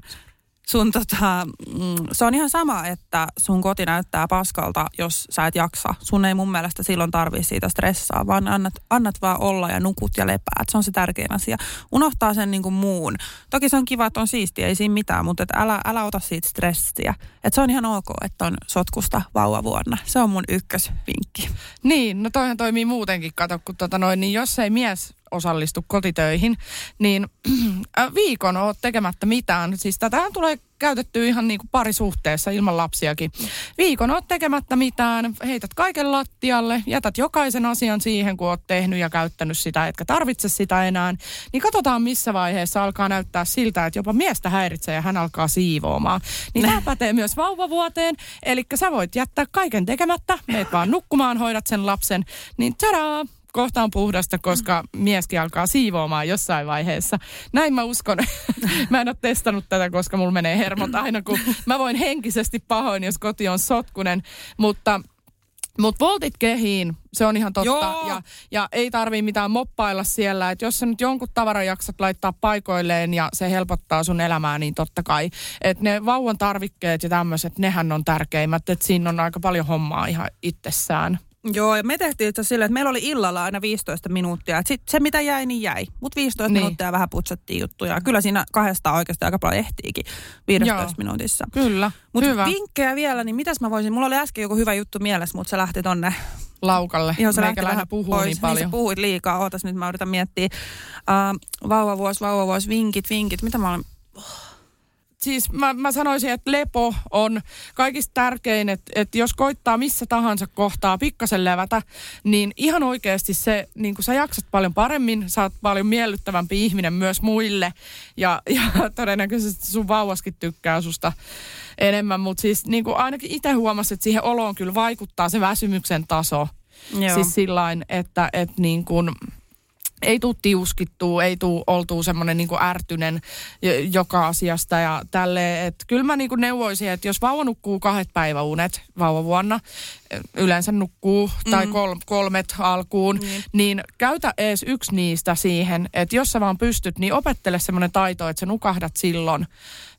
sun tota, mm, se on ihan sama, että sun koti näyttää paskalta, jos sä et jaksa. Sun ei mun mielestä silloin tarvii siitä stressaa, vaan annat, annat vaan olla ja nukut ja lepäät. Se on se tärkein asia. Unohtaa sen niin kuin muun. Toki se on kiva, että on siistiä, ei siinä mitään, mutta et älä, älä ota siitä stressiä. Et se on ihan ok, että on sotkusta vauvavuonna. Se on mun ykkösvinkki. Niin, no toihan toimii muutenkin, kato, kun tota noin, niin jos ei mies osallistu kotitöihin, niin *clears throat* äh, viikon oot tekemättä mitään. Siis tätähän tulee käytetty ihan niin kuin parisuhteessa ilman lapsiakin. Viikon oot tekemättä mitään, heität kaiken lattialle, jätät jokaisen asian siihen, kun oot tehnyt ja käyttänyt sitä, etkä tarvitse sitä enää. Niin katsotaan, missä vaiheessa alkaa näyttää siltä, että jopa miestä häiritsee ja hän alkaa siivoamaan. Niin tämä *laughs* pätee myös vauvavuoteen. Eli sä voit jättää kaiken tekemättä, meet vaan nukkumaan, hoidat sen lapsen, niin tadaa! Kohta on puhdasta, koska mieskin alkaa siivoamaan jossain vaiheessa. Näin mä uskon. *laughs* mä en ole testannut tätä, koska mulla menee hermot aina, kun mä voin henkisesti pahoin, jos koti on sotkunen. Mutta mutta voltit kehiin, se on ihan totta. Joo. Ja, ja ei tarvii mitään moppailla siellä. Että jos sä nyt jonkun tavaran jaksat laittaa paikoilleen ja se helpottaa sun elämää, niin totta kai. Että ne vauvan tarvikkeet ja tämmöiset, nehän on tärkeimmät. Että siinä on aika paljon hommaa ihan itsessään. Joo, ja me tehtiin itse silleen, että meillä oli illalla aina 15 minuuttia. Et sit se mitä jäi, niin jäi. Mutta 15 Niin. niin. minuuttia vähän putsattiin juttuja. Kyllä siinä kahdesta oikeasti aika paljon ehtiikin 15 Joo. minuutissa. Kyllä, Mutta hyvä. vinkkejä vielä, niin mitäs mä voisin, mulla oli äsken joku hyvä juttu mielessä, mutta se lähti tonne. Laukalle. Joo, se lähti vähän puhuu pois. niin Niin paljon. sä puhuit liikaa, ootas nyt mä yritän miettiä. Uh, vauvavuosi, vauvavuosi, vinkit, vinkit. Mitä mä olen? Siis mä, mä sanoisin, että lepo on kaikista tärkein, että, että jos koittaa missä tahansa kohtaa pikkasen levätä, niin ihan oikeasti se, niin kuin sä jaksat paljon paremmin, sä oot paljon miellyttävämpi ihminen myös muille ja, ja *laughs* todennäköisesti sun vauvaskin tykkää susta enemmän, mutta siis niin ainakin itse huomasin, että siihen oloon kyllä vaikuttaa se väsymyksen taso. Joo. Siis sillain, että, että niin kuin, ei tuu tiuskittua, ei tuu oltuu semmoinen niin ärtynen jo- joka asiasta ja tälleen. Että kyllä mä niin kuin neuvoisin, että jos vauva nukkuu kahdet päiväunet vauvavuonna, yleensä nukkuu tai kol, kolmet alkuun, niin. niin käytä ees yksi niistä siihen, että jos sä vaan pystyt, niin opettele semmoinen taito, että sä nukahdat silloin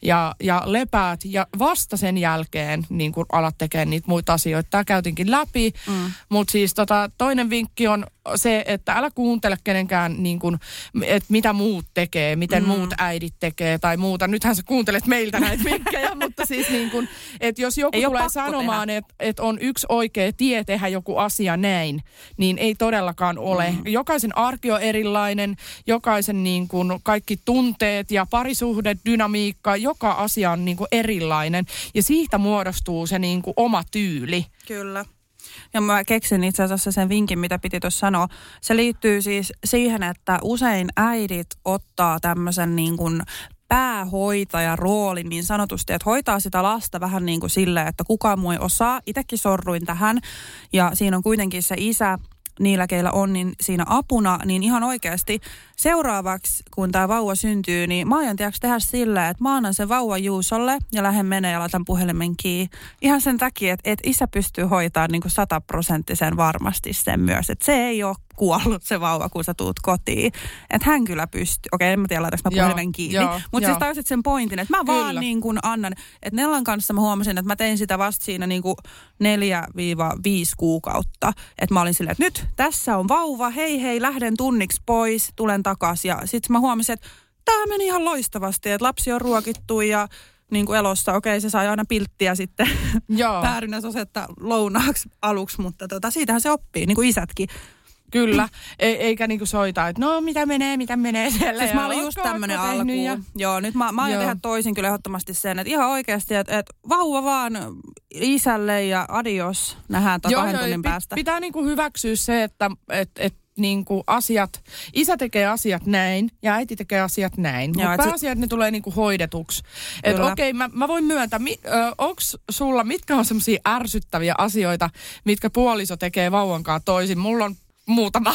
ja, ja lepäät ja vasta sen jälkeen niin kun alat tekemään niitä muita asioita. Tämä käytinkin läpi, mm. mutta siis tota, toinen vinkki on se, että älä kuuntele kenenkään, niin kun, että mitä muut tekee, miten mm. muut äidit tekee tai muuta. Nythän sä kuuntelet meiltä näitä *laughs* vinkkejä, mutta siis niin kun, että jos joku Ei tulee sanomaan, että että on yksi oikea tie tehdä joku asia näin, niin ei todellakaan ole. Mm. Jokaisen arki on erilainen, jokaisen niin kun, kaikki tunteet ja parisuhde, dynamiikka, joka asia on niin kun, erilainen. Ja siitä muodostuu se niin kun, oma tyyli. Kyllä. Ja mä keksin itse asiassa sen vinkin, mitä piti tuossa sanoa. Se liittyy siis siihen, että usein äidit ottaa tämmöisen niin kuin päähoitaja rooli niin sanotusti, että hoitaa sitä lasta vähän niin kuin silleen, että kukaan muu ei osaa. Itsekin sorruin tähän ja siinä on kuitenkin se isä niillä, keillä on niin siinä apuna, niin ihan oikeasti seuraavaksi, kun tämä vauva syntyy, niin mä aion tehdä sillä, että mä annan sen vauvan Juusolle ja lähden menee ja laitan puhelimen kiinni. Ihan sen takia, että, että isä pystyy hoitamaan niin kuin sataprosenttisen varmasti sen myös, että se ei ole kuollut se vauva, kun sä tuut kotiin. Että hän kyllä pystyy. Okei, en mä tiedä, laitanko mä puhelimen kiinni. Mutta siis tajusit sen pointin, että mä vaan Kyllä. niin kuin annan. Että Nellan kanssa mä huomasin, että mä tein sitä vasta siinä niin kuin 4-5 kuukautta. Että mä olin silleen, että nyt tässä on vauva, hei hei, lähden tunniksi pois, tulen takaisin. Ja sitten mä huomasin, että tämä meni ihan loistavasti, että lapsi on ruokittu ja niin kuin elossa, okei se sai aina pilttiä sitten Joo. *laughs* päärynäsosetta lounaaksi aluksi, mutta tota, siitähän se oppii, niin kuin isätkin. Kyllä, e- eikä niinku soita, että no mitä menee, mitä menee siellä. Siis mä olin just tämmönen tehnyt Ja... Joo, nyt mä, mä aion tehdä toisin kyllä ehdottomasti sen, että ihan oikeasti, että, että vauva vaan isälle ja adios, nähdään toi kahden tunnin päästä. Pitää niinku hyväksyä se, että et, et, niinku asiat, isä tekee asiat näin ja äiti tekee asiat näin. Mutta et se- pääasiat ne tulee niinku hoidetuksi. Että okei, mä, mä voin myöntää, mi, ö, onks sulla, mitkä on semmoisia ärsyttäviä asioita, mitkä puoliso tekee vauvankaan toisin? Mulla on *laughs* muutama.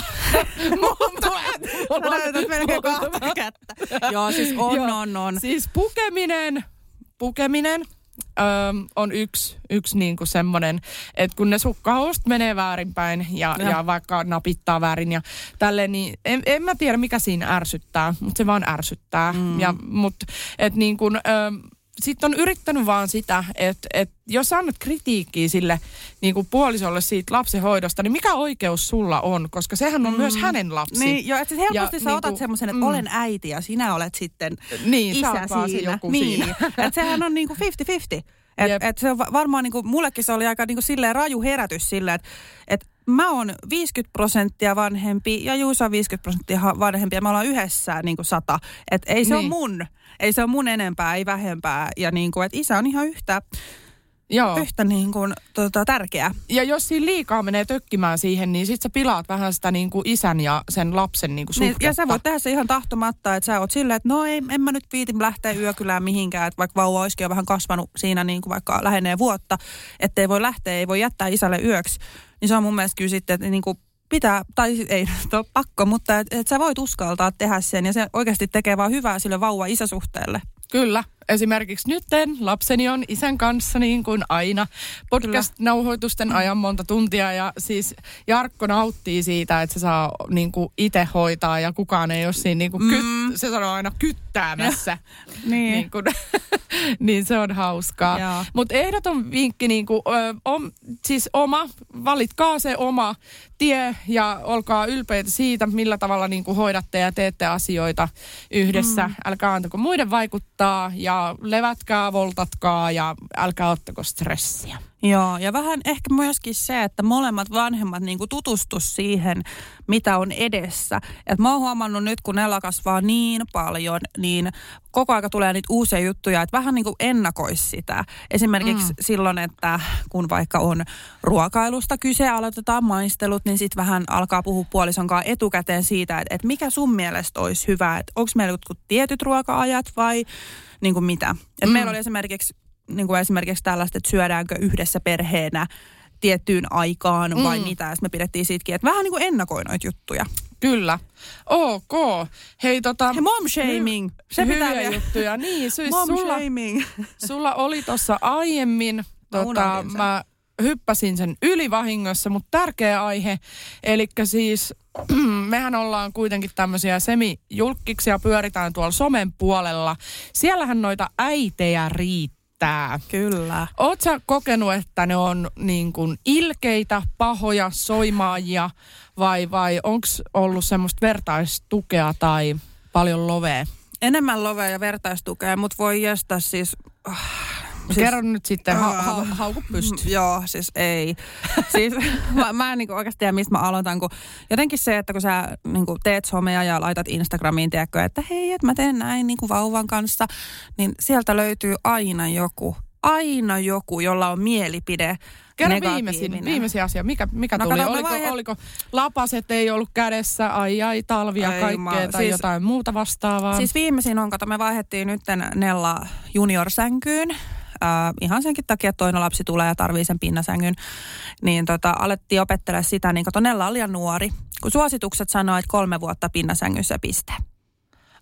muutama. Sä näytät melkein kahta kättä. Joo, siis on, Joo. on, on. Siis pukeminen, pukeminen öö, on yksi, yksi niinku semmoinen, että kun ne sukkahousut menee väärinpäin ja, Ja. ja. vaikka napittaa väärin ja tälleen, niin en, en mä tiedä mikä siinä ärsyttää, mutta se vaan ärsyttää. Mm. Ja, mut, et niin kun, öö, sitten on yrittänyt vaan sitä, että et jos annat kritiikkiä sille niin kuin puolisolle siitä lapsenhoidosta, niin mikä oikeus sulla on? Koska sehän on mm. myös hänen lapsi. Niin, joo, että helposti Ja sä otat niinku, semmoisen, että mm. olen äiti ja sinä olet sitten Niin, isä siinä. joku niin. siinä. Et sehän on niinku 50-50. Et, Jep. et se on va- varmaan niinku, mullekin se oli aika niinku silleen raju herätys silleen, että et mä oon 50 prosenttia vanhempi ja Juuso on 50 prosenttia vanhempi ja me ollaan yhdessä niinku sata. Et ei se niin. ole Niin. mun, ei se ole mun enempää, ei vähempää. Ja niinku, et isä on ihan yhtä, Joo. yhtä niinku, tota, tärkeä. Ja jos siinä liikaa menee tökkimään siihen, niin sit sä pilaat vähän sitä niin kuin isän ja sen lapsen niin kuin Niin, suhdetta. ja sä voit tehdä se ihan tahtomatta, että sä oot silleen, että no ei, en mä nyt viiti lähteä yökylään mihinkään, että vaikka vauva olisikin jo vähän kasvanut siinä niin kuin vaikka lähenee vuotta, että ei voi lähteä, ei voi jättää isälle yöksi. Niin se on mun mielestä kyllä sitten, että niin kuin pitää, tai ei *laughs* ole pakko, mutta että et sä voit uskaltaa tehdä sen ja se oikeasti tekee vaan hyvää sille vauva-isäsuhteelle. Kyllä. Esimerkiksi nytten lapseni on isän kanssa niin kuin aina podcast-nauhoitusten ajan monta tuntia ja siis Jarkko nauttii siitä, että se saa niin kuin itse hoitaa ja kukaan ei ole siinä niin kuin kyt, se sanoo aina kyttäämässä. *laughs* Niin. niin, kuin, *laughs* niin se on hauskaa. Mutta ehdoton vinkki, niin kuin, ö, om, siis oma, valitkaa se oma tie ja olkaa ylpeitä siitä, millä tavalla niin kuin hoidatte ja teette asioita yhdessä. Mm. Älkää antako muiden vaikuttaa ja levätkää, voltatkaa ja älkää ottako stressiä. Joo, ja vähän ehkä myöskin se, että molemmat vanhemmat niin kuin tutustu siihen, mitä on edessä. Et mä oon huomannut nyt, kun Nella kasvaa niin paljon, niin koko aika tulee niitä uusia juttuja, että vähän niin kuin ennakoisi sitä. Esimerkiksi mm. silloin, että kun vaikka on ruokailusta kyse, aloitetaan maistelut, niin sitten vähän alkaa puhua puolisonkaan etukäteen siitä, että, että mikä sun mielestä olisi hyvä, että onko meillä jotkut tietyt ruoka-ajat vai niin kuin mitä. Et mm. Meillä oli esimerkiksi niin kuin esimerkiksi tällaista, että syödäänkö yhdessä perheenä tiettyyn aikaan vai Mm. mitä. Ja sitten me pidettiin siitäkin, että vähän niin kuin ennakoi noita juttuja. Kyllä. Ok. Hei tota... Hei, mom shaming. Se pitää hyviä vielä. juttuja. Niin, siis Mom sulla, shaming. Sulla oli tuossa aiemmin, tota, sen. mä hyppäsin sen ylivahingossa, mutta tärkeä aihe. Eli siis *clears throat* mehän ollaan kuitenkin tämmöisiä semijulkkiksi ja pyöritään tuolla somen puolella. Siellähän noita äitejä riittää. Kyllä. Oot sä kokenut, että ne on niin kuin ilkeitä, pahoja, soimaajia vai, vai onko ollut semmoista vertaistukea tai paljon lovea? Enemmän lovea ja vertaistukea, mutta voi jästä siis... Siis, Kerro nyt sitten, ha, ha, hauku pystyyn. Mm, Joo, siis ei. *laughs* siis mä, mä en niinku oikeasti tiedä, mistä mä aloitan, kun jotenkin se, että kun sä niinku teet somea ja laitat Instagramiin, tiedätkö, että hei, että mä teen näin niinku vauvan kanssa, niin sieltä löytyy aina joku, aina joku, jolla on mielipide Kerro viimeisin, viimeisin asia. Mikä, mikä No tuli? kato, oliko, vaihe- oliko lapaset ei ollut kädessä, ai ai talvia, Ei, kaikkea mä- tai siis- jotain muuta vastaavaa? Siis viimeisin on, kato, me vaihdettiin nyt Nella juniorsänkyyn. Äh, ihan senkin takia, että toinen lapsi tulee ja tarvii sen pinnasängyn. Niin tota, alettiin opettelemaan sitä, niin kato, Nella on liian nuori. Kun suositukset sanoo, että kolme vuotta pinnasängyssä piste.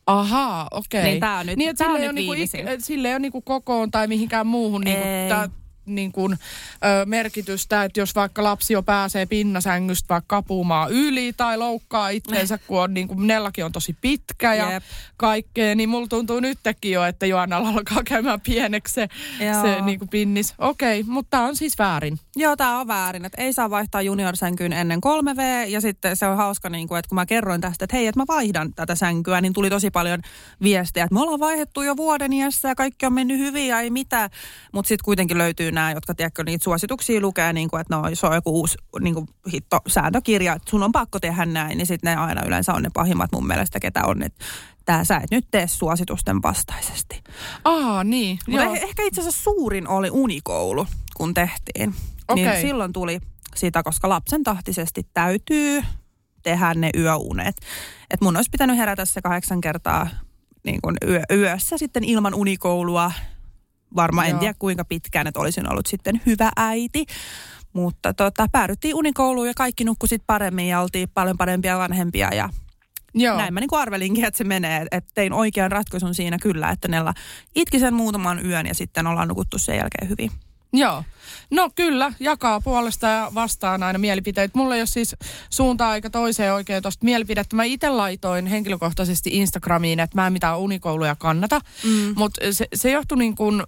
Ahaa, okei. Niin tää on nyt- niin, tää on nyt ole niinku, sille ei ole niinku kokoon tai mihinkään muuhun niinku, tää, niin kuin, ö, merkitystä, että jos vaikka lapsi jo pääsee pinnasängystä vaikka kapumaan yli tai loukkaa itseensä, kun on niin kuin Nellakin on tosi pitkä ja Jep. kaikkea, niin mulla tuntuu nytkin jo, että Joannalla alkaa käymään pieneksi se, Joo. se niin kuin pinnis. Okei, mutta tämä on siis väärin. Joo, tämä on väärin, että ei saa vaihtaa juniorsänkyyn ennen 3V ja sitten se on hauska, niin kuin, että kun mä kerroin tästä, että hei, että mä vaihdan tätä sänkyä, niin tuli tosi paljon viestejä, että me ollaan vaihdettu jo vuoden iässä ja kaikki on mennyt hyvin ja ei mitään, mutta sitten kuitenkin löytyy nämä, jotka tiedätkö, niitä suosituksia lukee, niin kuin, että no, se on joku uusi niin kuin, hitto, sääntökirja, että sun on pakko tehdä näin, niin sitten ne aina yleensä on ne pahimmat mun mielestä, ketä on, että tää sä et nyt tee suositusten vastaisesti. Aa, niin. Mutta eh- ehkä itse asiassa suurin oli unikoulu, kun tehtiin. Okei. Niin silloin tuli sitä, koska lapsen tahtisesti täytyy tehdä ne yöunet. Et mun olisi pitänyt herätä se kahdeksan kertaa niin kuin yö, yössä sitten ilman unikoulua. Varmaan en tiedä kuinka pitkään, että olisin ollut sitten hyvä äiti. Mutta tota, päädyttiin unikouluun ja kaikki nukkui sit paremmin ja oltiin paljon parempia vanhempia ja Joo. näin mä niin kuin arvelinkin, että se menee. Että tein oikean ratkaisun siinä kyllä, että Nella itki sen muutaman yön ja sitten ollaan nukuttu sen jälkeen hyvin. Joo. No kyllä, jakaa puolesta ja vastaan aina mielipiteet. Mulla ei ole siis suuntaa eikä toiseen oikein tuosta mielipidettä. Mä itse laitoin henkilökohtaisesti Instagramiin, että mä en mitään unikouluja kannata. Mm. Mutta se, se johtui niin kuin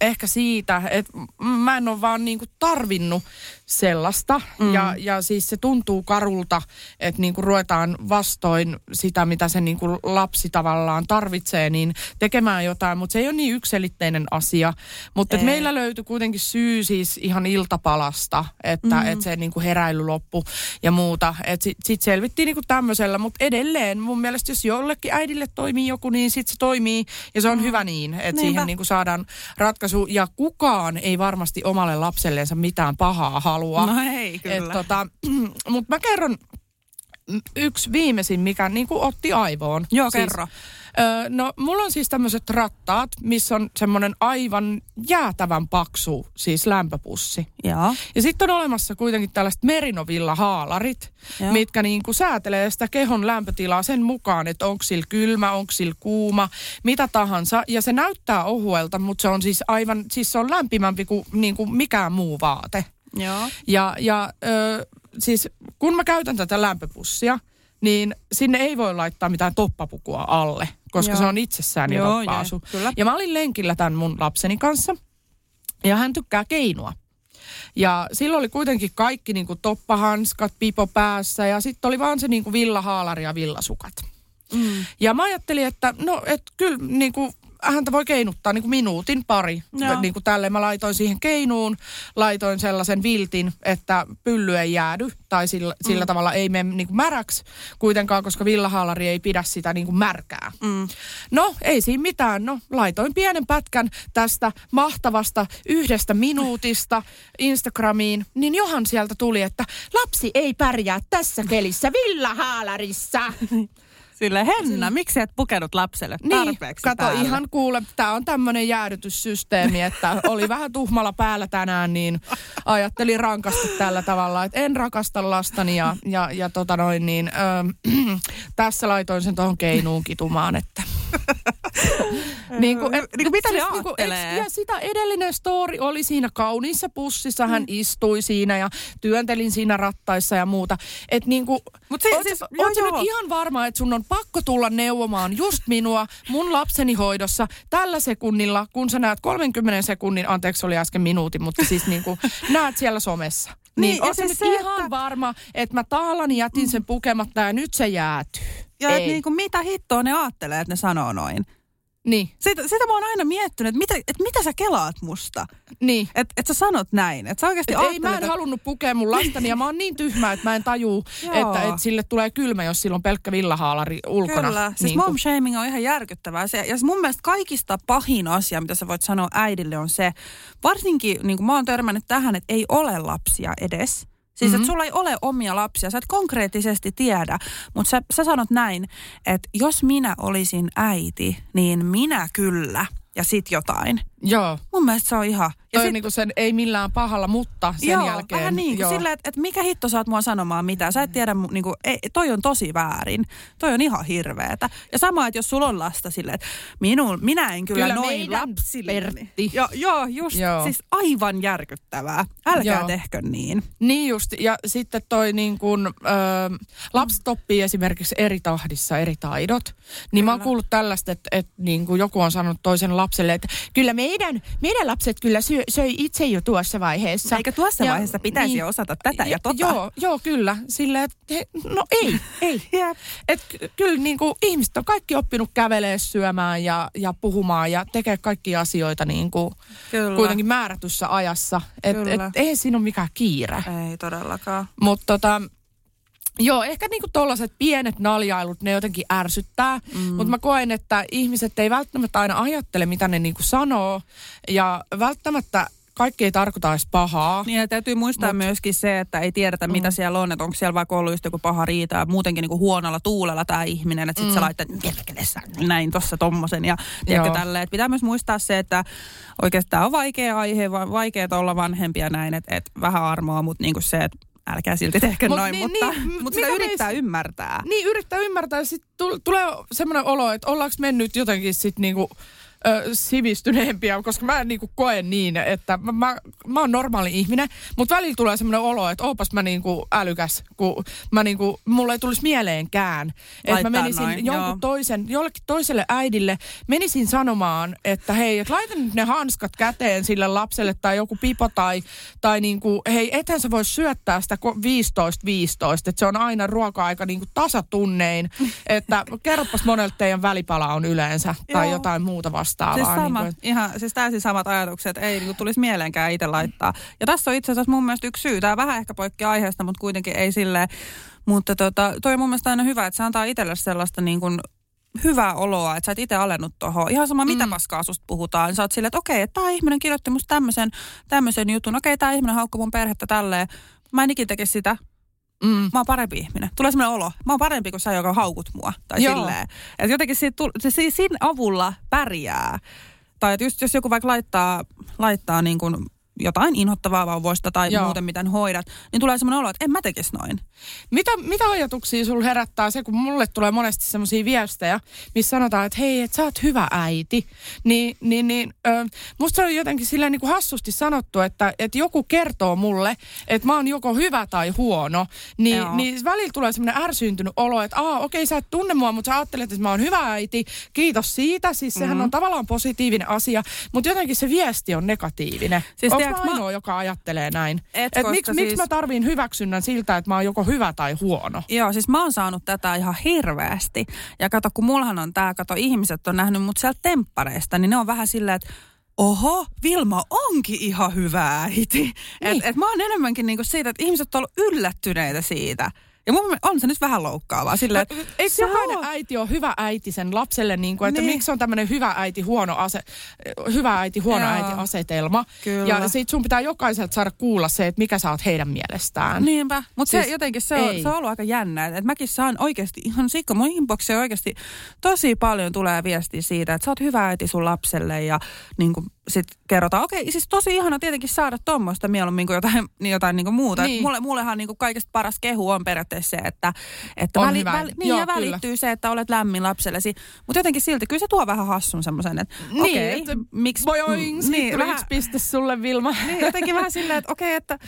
ehkä siitä, että mä en ole vaan niin kuin tarvinnut sellaista. Mm. Ja, ja siis se tuntuu karulta, että niin kuin ruvetaan vastoin sitä, mitä se niin kuin lapsi tavallaan tarvitsee, niin tekemään jotain. Mutta se ei ole niin ykselitteinen asia. Mutta meillä löytyi kuitenkin syy siis ihan iltapalasta, että mm. et se niin kuin heräily loppu ja muuta. Että sitten sit selvittiin niin kuin tämmöisellä. Mutta edelleen mun mielestä, jos jollekin äidille toimii joku, niin sitten se toimii. Ja se on mm. hyvä niin, että siihen niin kuin saadaan ratkaisu. Ja kukaan ei varmasti omalle lapselleensa mitään pahaa halua. No ei, kyllä. Et tota, *clears throat* Mutta mä kerron yksi viimeisin, mikä niin kuin otti aivoon. Joo, siis, kerro. Ö, no, mulla on siis tämmöiset rattaat, missä on semmoinen aivan jäätävän paksu, siis lämpöpussi. Joo. Ja sitten on olemassa kuitenkin tällaiset merinovilla-haalarit, Joo. mitkä niin kuin säätelee sitä kehon lämpötilaa sen mukaan, että onko sillä kylmä, onko sillä kuuma, mitä tahansa. Ja se näyttää ohuelta, mutta se on siis aivan, siis se on lämpimämpi kuin, niin kuin mikään muu vaate. Joo. Ja, ja ö, siis kun mä käytän tätä lämpöpussia, niin sinne ei voi laittaa mitään toppapukua alle, koska Joo. se on itsessään jo toppaasu. Ja mä olin lenkillä tämän mun lapseni kanssa, ja hän tykkää keinua. Ja silloin oli kuitenkin kaikki niin kuin toppahanskat, pipo päässä ja sitten oli vaan se niin kuin villahaalari ja villasukat. Mm. Ja mä ajattelin, että no, et kyllä niin kuin, häntä voi keinuttaa niin kuin minuutin pari. Joo. Niin kuin tälleen mä laitoin siihen keinuun, laitoin sellaisen viltin, että pylly ei jäädy. Tai sillä, mm. sillä tavalla ei mene niin kuin märäksi kuitenkaan, koska villahaalari ei pidä sitä niin kuin märkää. Mm. No, ei siinä mitään. No, laitoin pienen pätkän tästä mahtavasta yhdestä minuutista Instagramiin, niin johan sieltä tuli, että lapsi ei pärjää tässä kelissä villahaalarissa. *laughs* Sille Henna, miksi et pukenut lapselle Niin, tarpeeksi kato päälle? ihan kuule, tämä on tämmöinen jäädytyssysteemi, että oli vähän tuhmalla päällä tänään, niin ajattelin rankasti tällä tavalla, että en rakasta lastani ja, ja, ja tota noin, niin ö, *clears throat* tässä laitoin sen tuohon keinuun kitumaan, että... *laughs* niin kuin, Niin kuin mitä niinku, ajattelee? eks- ja sitä edellinen story oli siinä kauniissa pussissa, hän istui siinä ja työntelin siinä rattaissa ja muuta. Että niinku, Mut si- oot, siis- oot joo, sä joo. nyt ihan varma, että sun on pakko tulla neuvomaan just minua mun lapseni hoidossa tällä sekunnilla, kun sä näet 30 sekunnin, anteeksi oli äsken minuutin, mutta siis niinku *laughs* näet siellä somessa. Niin, Niin, niin oot sä siis nyt se, ihan että- varma, että mä taalani jätin sen pukematta ja nyt se jäätyy. Ja et Ei. niin kuin, mitä hittoa ne ajattelee, että ne sanoo noin. Niin, Sitä, sitä mä oon aina miettinyt, että mitä, että mitä sä kelaat musta. niin. Että et sä sanot näin. Että sä oikeasti Et ei, mä en että- halunnut pukea mun lastani ja mä oon niin tyhmä, että mä en tajuu, että, että sille tulee kylmä, jos sillä on pelkkä villahaalari ulkona. Kyllä, siis Niin mom shaming on ihan järkyttävää. Se, ja mun mielestä kaikista pahin asia, mitä sä voit sanoa äidille on se, varsinkin niin kuin mä oon törmännyt tähän, että ei ole lapsia edes. Siis mm-hmm. että sulla ei ole omia lapsia, sä et konkreettisesti tiedä, mutta sä, sä sanot näin, että jos minä olisin äiti, niin minä kyllä ja sit jotain. Joo. Mun mielestä se on ihan... Ja sit- sit, niinku sen ei millään pahalla, mutta sen Joo, jälkeen... vähän niin kuin silleen, että, että mikä hitto saat mua sanomaan mitä. Sä et tiedä, mu- niin kuin, ei, toi on tosi väärin. Toi on ihan hirveetä. Ja sama, että jos sulla on lasta silleen, että minun, minä en kyllä, Kyllä noin lapsille. Pertti. Joo, joo, just. Joo. Siis aivan järkyttävää. Älkää Joo. tehkö niin. Niin just, ja sitten toi niin kuin, ö, lapset oppii esimerkiksi eri tahdissa eri taidot. Niin mä oon kuullut tällaista, että, että niin kuin joku on sanonut toisen lapselle, että kyllä meidän, meidän lapset kyllä syö, söi itse jo tuossa vaiheessa. Eikö tuossa vaiheessa pitäisi jo osata tätä ja tota? Joo, joo kyllä. Silleen, että he- no ei, ei. *laughs* Et ky- kyllä niin kuin ihmiset on kaikki oppinut kävelee, syömään ja, ja puhumaan ja tekee kaikkia asioita niin kuin Kyllä. kuitenkin määrätyssä ajassa. Et, et, eihän siinä ole mikään kiire. Ei todellakaan. Mutta tota, joo, ehkä niinku tollaset pienet naljailut, ne jotenkin ärsyttää. Mm. Mutta mä koen, että ihmiset ei välttämättä aina ajattele, mitä ne niinku sanoo. Ja välttämättä kaikki ei tarkoita edes pahaa. Niin ja täytyy muistaa Mut. myöskin se, että ei tiedetä mitä mm. siellä on, että onko siellä vaikka ollut just joku paha riita ja muutenkin niin kuin huonolla tuulella tämä ihminen, että sitten mm. sä laittaa näin tuossa tommosen ja tiedätkö tälleen. Pitää myös muistaa se, että oikeastaan on vaikea aihe, vaikea olla vanhempia näin, että, että vähän armoa, mutta niin kuin se, että älkää silti tehkö Mut noin, niin, mutta, niin, mutta sitä yrittää meis... ymmärtää. Niin, yrittää ymmärtää sitten tulee semmoinen olo, että ollaanko mennyt jotenkin sitten niinku ö, sivistyneempiä, koska mä niinku koe niin, että mä, mä, mä oon normaali ihminen, mutta välillä tulee semmoinen olo, että oopas mä niinku älykäs, kun mä niinku, mulle ei tulisi mieleenkään, että mä menisin noin, jonkun joo. toisen, jollekin toiselle äidille, menisin sanomaan, että hei, että laita nyt ne hanskat käteen sille lapselle tai joku pipo tai, tai niinku, hei, ethän sä voi syöttää sitä 15-15, että se on aina ruoka-aika niinku tasatunnein, että kerropas monelta teidän välipala on yleensä tai joo. jotain muuta vasta vastaavaa. Siis, sama, niin kuin, ihan, siis täysin samat ajatukset, ei niin tulisi mieleenkään itse laittaa. Ja tässä on itse asiassa mun mielestä yksi syy. Tämä vähän ehkä poikkeaa aiheesta, mutta kuitenkin ei silleen. Mutta tota, toi on mun mielestä aina hyvä, että se antaa itselle sellaista niin kuin hyvää oloa, että sä et itse alennut tuohon. Ihan sama, mitä mm. paskaa susta puhutaan. Niin sä oot silleen, että okei, että tämä ihminen kirjoitti musta tämmöisen, tämmöisen jutun. Okei, tämä ihminen haukkuu mun perhettä tälleen. Mä en ikin tekisi sitä. Mm. Mä oon parempi ihminen. Tulee semmoinen olo. Mä oon parempi kuin sä, joka haukut mua. Tai Joo. silleen. Että jotenkin siitä, se, siinä avulla pärjää. Tai että just jos joku vaikka laittaa, laittaa niin kuin jotain inhottavaa vauvoista tai Joo. muuten miten hoidat, niin tulee semmoinen olo, että en mä tekisi noin. Mitä, mitä ajatuksia sulla herättää se, kun mulle tulee monesti semmoisia viestejä, missä sanotaan, että hei, että sä oot hyvä äiti. Niin, niin, niin ö, musta se on jotenkin silleen niin kuin hassusti sanottu, että, että joku kertoo mulle, että mä oon joko hyvä tai huono. Niin, niin välillä tulee semmoinen ärsyyntynyt olo, että aa, okei, sä et tunne mua, mutta sä ajattelet, että mä oon hyvä äiti. Kiitos siitä. Siis sehän mm-hmm. on tavallaan positiivinen asia, mutta jotenkin se viesti on negatiivinen. Siis Onko mä ainoa, joka ajattelee näin? Et, et miksi siis... mä tarviin hyväksynnän siltä, että mä oon joko hyvä tai huono? Joo, siis mä oon saanut tätä ihan hirveästi. Ja kato, kun mullahan on tää, kato, ihmiset on nähnyt mut sieltä temppareista, niin ne on vähän silleen, että oho, Vilma onkin ihan hyvä äiti. Niin. Et, et mä oon enemmänkin niinku siitä, että ihmiset on ollut yllättyneitä siitä. Ja mun on se nyt vähän loukkaavaa. Sille, no, eikö jokainen on... äiti ole hyvä äiti sen lapselle, niin kuin, että niin. miksi on tämmöinen hyvä äiti, huono ase, hyvä äiti, huono Joo. äiti asetelma. Kyllä. Ja sit sun pitää jokaiselta saada kuulla se, että mikä sä oot heidän mielestään. Niinpä, mutta siis, se jotenkin se on, se on ollut aika jännä. Että mäkin saan oikeasti ihan sikko, mun inboxiin oikeasti tosi paljon tulee viestiä siitä, että sä oot hyvä äiti sun lapselle ja niin kuin, sitten kerrotaan, okei, okay, siis tosi ihana tietenkin saada tuommoista mieluummin kuin jotain, *laughs* niin jotain niin kuin muuta. Niin. Mulle, mullehan niin kuin kaikista paras kehu on periaatteessa se, että, että on väli, hyvä. väli, niin, Joo, ja välittyy kyllä. se, että olet lämmin lapsellesi. Mutta jotenkin silti kyllä se tuo vähän hassun semmoisen, että niin, okei, okay, miksi... Boing, niin, vähän, yksi piste sulle Vilma. *laughs* Niin, jotenkin vähän silleen, että okei, okay, että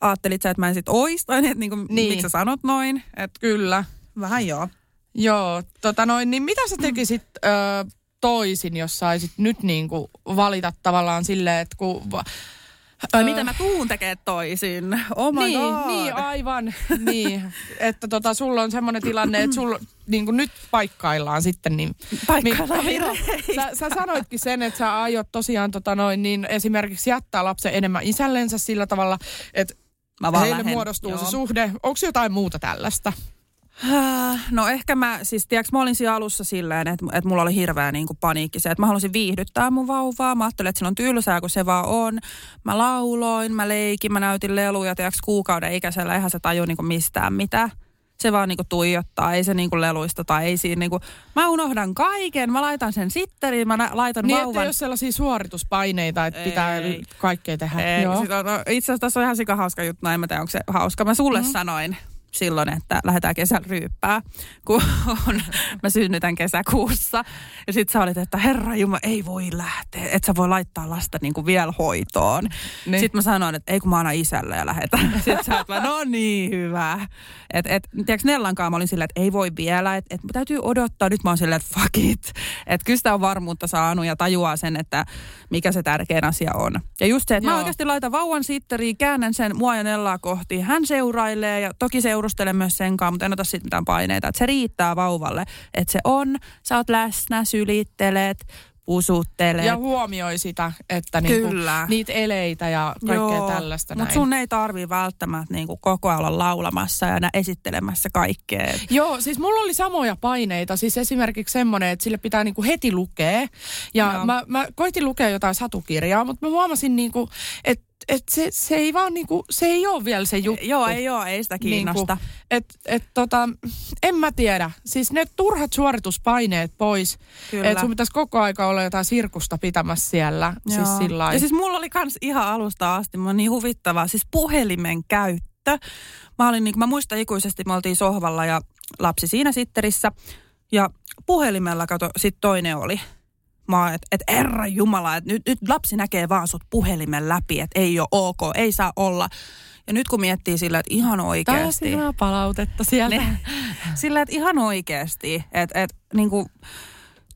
ajattelit sä, että mä en sit ois, tai *laughs* että niin kuin, niin. miksi sä sanot noin. Että kyllä. Vähän joo. Joo, tota noin, niin mitä sä tekisit... Mm. Ö, toisin, jos saisit nyt niin kuin valita tavallaan silleen, että kun... Tai mitä mä tuun tekee toisin. Oh my niin, God. niin, aivan. niin, että tota, sulla on semmoinen tilanne, että sulla niin kuin nyt paikkaillaan sitten. Niin, paikkaillaan niin, *laughs* sä, sä, sanoitkin sen, että sä aiot tosiaan tota noin, niin esimerkiksi jättää lapsen enemmän isällensä sillä tavalla, että Mä heille lähden. muodostuu Joo. se suhde. Onko jotain muuta tällaista? No ehkä mä, siis tiedätkö, mä olin siinä alussa silleen, että, että mulla oli hirveä niin kuin paniikki se, että mä halusin viihdyttää mun vauvaa. Mä ajattelin, että se on tylsää, kun se vaan on. Mä lauloin, mä leikin, mä näytin leluja, tiedätkö, kuukauden ikäisellä. Eihän se taju niin kuin mistään mitä. Se vaan niin kuin tuijottaa, ei se niin kuin leluista tai ei siinä niin kuin, mä unohdan kaiken, mä laitan sen sitteriin, mä laitan niin, vauvan. Niin, ei ole sellaisia suorituspaineita, että ei, pitää kaikkea tehdä. Ei, Joo. Sit on, no, itse asiassa tässä on ihan sika hauska juttu, no en mä tiedä, onko se hauska. Mä sulle mm-hmm. sanoin, silloin, että lähdetään kesällä ryyppää, kun on, mä synnytän kesäkuussa. Ja sit sä olit, että herra Jumala, ei voi lähteä, että sä voi laittaa lasta niin kuin vielä hoitoon. Niin. Sitten mä sanoin, että ei kun mä annan isälle ja lähetän. *laughs* Sitten sä oot, no niin, hyvä. Et, et, tiedätkö, Nellankaan mä olin silleen, että ei voi vielä, että et, täytyy odottaa. Nyt mä oon silleen, että fuck it. Että kyllä sitä on varmuutta saanut ja tajuaa sen, että mikä se tärkein asia on. Ja just se, että Joo. mä oikeasti laitan vauvan sitteriin, käännän sen mua ja Nellaa kohti. Hän seurailee ja toki seurustelen myös sen kanssa, mutta en ota siitä mitään paineita. Että se riittää vauvalle, että se on, sä oot läsnä, sylittelet, pusuttelet. Ja huomioi sitä, että niinku, Kyllä. niitä eleitä ja kaikkea tällaista Mutta sun ei tarvi välttämättä niinku koko ajan olla laulamassa ja esittelemässä kaikkea. Joo, siis mulla oli samoja paineita. Siis esimerkiksi semmoinen, että sille pitää niinku heti lukea. Ja Joo. mä, mä koitin lukea jotain satukirjaa, mutta mä huomasin, niinku, että et se, se ei vaan niinku, se ei ole vielä se juttu. Joo, ei oo, ei sitä kiinnosta. Niinku, et, et tota, en mä tiedä. Siis ne turhat suorituspaineet pois. Kyllä. Että sun pitäisi koko aika olla jotain sirkusta pitämässä siellä. Siis Joo. sillä ja siis mulla oli kans ihan alusta asti, mä niin huvittavaa, siis puhelimen käyttö. Mä olin niin, mä muistan ikuisesti, me oltiin sohvalla ja lapsi siinä sitterissä. Ja puhelimella, kato, sit toinen oli. Mä että et herra jumala, että nyt, nyt lapsi näkee vaan sut puhelimen läpi, että ei ole ok, ei saa olla. Ja nyt kun miettii sillä, että ihan Taas oikeasti. hyvää palautetta sieltä. Ne, *laughs* sillä, että ihan oikeasti, että, että niin kuin,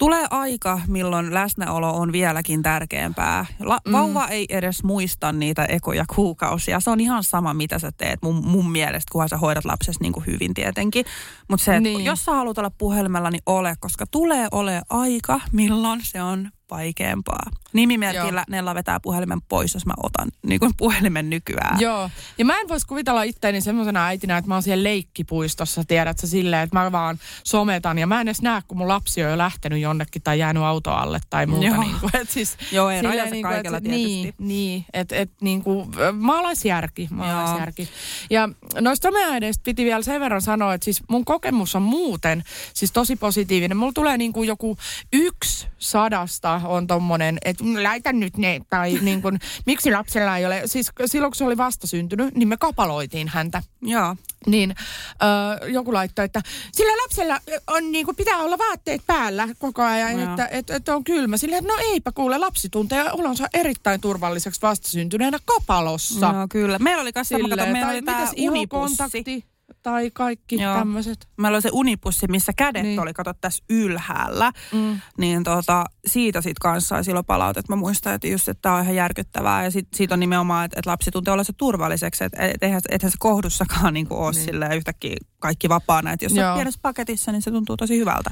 tulee aika, milloin läsnäolo on vieläkin tärkeämpää. La, mm. Vauva ei edes muista niitä ekoja kuukausia. Se on ihan sama, mitä sä teet mun, mun mielestä, kunhan sä hoidat lapsesi niin kuin hyvin tietenkin. Mutta se, Niin. jos sä haluat olla puhelimella, niin ole, koska tulee ole aika, milloin se on vaikeampaa. Nimimerkillä Nella vetää puhelimen pois, jos mä otan niin kuin puhelimen nykyään. Joo. Ja mä en voisi kuvitella itteeni semmoisena äitinä, että mä oon siellä leikkipuistossa, tiedät sä, silleen, että mä vaan sometan. Ja mä en edes näe, kun mun lapsi on jo lähtenyt jonnekin tai jäänyt auto alle tai muuta. Joo. Niin kuin, et siis, Joo, ei rajansa niin kuin, kaikella et, tietysti. Niin, niin että et, niin kuin, maalaisjärki, maalaisjärki. Ja noista someäideistä piti vielä sen verran sanoa, että siis mun kokemus on muuten siis tosi positiivinen. Mulla tulee niin kuin joku yksi sadasta on tommonen, että laita nyt ne, tai *laughs* niin kuin, miksi lapsella ei ole, siis silloin kun se oli vastasyntynyt, niin me kapaloitiin häntä. Joo. Niin ö, joku laittoi, että sillä lapsella on, niin kuin, pitää olla vaatteet päällä koko ajan, Joo. että, että, että on kylmä. Sillä no eipä kuule, lapsi tuntee olonsa erittäin turvalliseksi vastasyntyneenä kapalossa. Joo, kyllä. Meillä oli kanssa, Silleen, meillä oli tämä tai kaikki Joo. tämmöiset. Meillä oli se unipussi, missä kädet Niin. oli, kato tässä ylhäällä. Mm. Niin tota, siitä sit kanssa sai silloin palautet. Mä muistan, että just, että tämä on ihan järkyttävää. Ja sit, siitä on nimenomaan, että, että lapsi tuntee ollensa turvalliseksi. Että et, eihän, ethän se kohdussakaan niin ole niin. silleen yhtäkkiä kaikki vapaana. Että jos Joo. on pienessä paketissa, niin se tuntuu tosi hyvältä.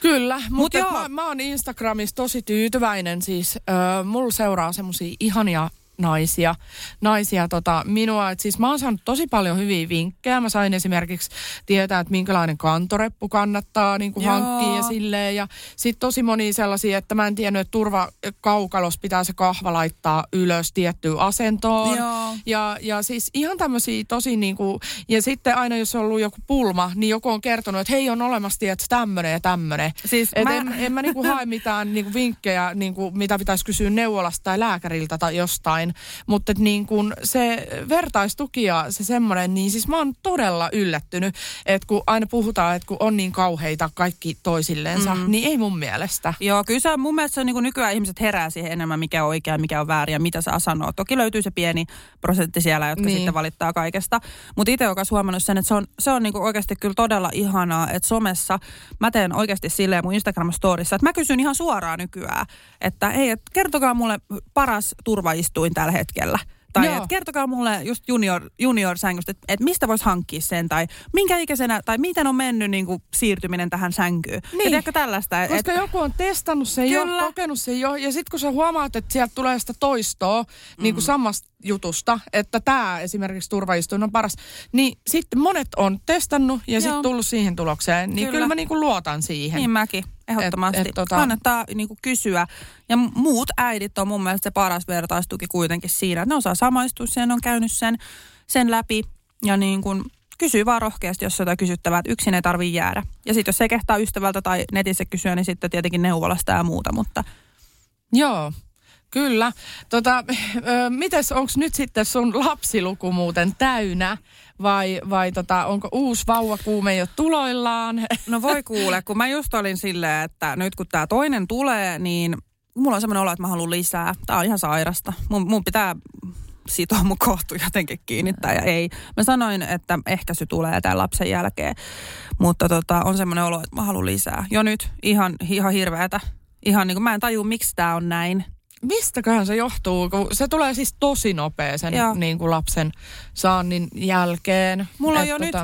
Kyllä, mutta joo. mä, mä oon Instagramissa tosi tyytyväinen. Siis äh, mulla seuraa semmosia ihania naisia, naisia tota, minua. Et siis mä oon saanut tosi paljon hyviä vinkkejä. Mä sain esimerkiksi tietää, että minkälainen kantoreppu kannattaa niin kuin hankkia ja silleen. Ja sitten tosi moni sellaisia, että mä en tiennyt, että turvakaukalos pitää se kahva laittaa ylös tiettyyn asentoon. Joo. Ja, ja siis ihan tämmöisiä tosi niin kuin, ja sitten aina jos on ollut joku pulma, niin joku on kertonut, että hei on olemassa tietysti tämmönen ja tämmönen. Siis Et mä- en, en mä niinku hae mitään niinku vinkkejä, niinku, mitä pitäisi kysyä neuvolasta tai lääkäriltä tai jostain. Mutta niinku se vertaistuki ja se semmoinen, niin siis mä oon todella yllättynyt, että kun aina puhutaan, että kun on niin kauheita kaikki toisilleensa, mm. niin ei mun mielestä. Joo, kyllä se mun mielestä se on niin kuin nykyään ihmiset herää siihen enemmän, mikä on oikea, mikä on väärin ja mitä saa sanoa. Toki löytyy se pieni prosentti siellä, jotka Niin. niin. sitten valittaa kaikesta. Mutta itse olen huomannut sen, että se on, se on niin kuin oikeasti kyllä todella ihanaa, että somessa mä teen oikeasti silleen mun Instagram-storissa, että mä kysyn ihan suoraan nykyään, että hei, et kertokaa mulle paras turvaistuin tällä hetkellä. Tai Joo. et kertokaa mulle just junior, junior-sängystä, että et mistä voisi hankkia sen, tai minkä ikäisenä, tai miten on mennyt niin kuin, siirtyminen tähän sänkyyn. Niin. Ja ehkä tällaista. et- Koska joku on testannut sen jo, Kyllä. kokenut sen jo, ja sitten kun sä huomaat, että sieltä tulee sitä toistoa mm. niin kuin samasta jutusta, että tämä esimerkiksi turvaistuin on paras, niin sitten monet on testannut ja sitten tullut siihen tulokseen, niin kyllä, Kyllä. kyllä mä niin kuin luotan siihen. Niin mäkin, ehdottomasti. Et- et tota- Kannattaa niinku kysyä. Ja muut äidit on mun mielestä se paras vertaistuki kuitenkin siinä, että ne osaa samaistua ne on käynyt sen, sen läpi. Ja niin kuin kysyy vaan rohkeasti, jos jotain kysyttävää, että yksin ei tarvii jäädä. Ja sitten jos se kehtaa ystävältä tai netissä kysyä, niin sitten tietenkin neuvolasta ja muuta, mutta Joo, kyllä. Tota, ö, mites, onko nyt sitten sun lapsiluku muuten täynnä vai, vai tota, onko uusi vauvakuume jo tuloillaan? *laughs* No voi kuule, kun mä just olin silleen, että nyt kun tämä toinen tulee, niin mulla on semmoinen olo, että mä haluan lisää. Tää on ihan sairasta. Mun, mun pitää sitoa mun kohtu jotenkin kiinnittää ja ei. Mä sanoin, että ehkäisy tulee tämän lapsen jälkeen, mutta tota, on semmoinen olo, että mä haluan lisää. Jo nyt ihan, ihan hirveätä. Ihan niin kuin mä en tajua, miksi tämä on näin. Mistäköhän se johtuu? Kun se tulee siis tosi nopea sen Joo. niin kuin lapsen saannin jälkeen. Mulla on jo nyt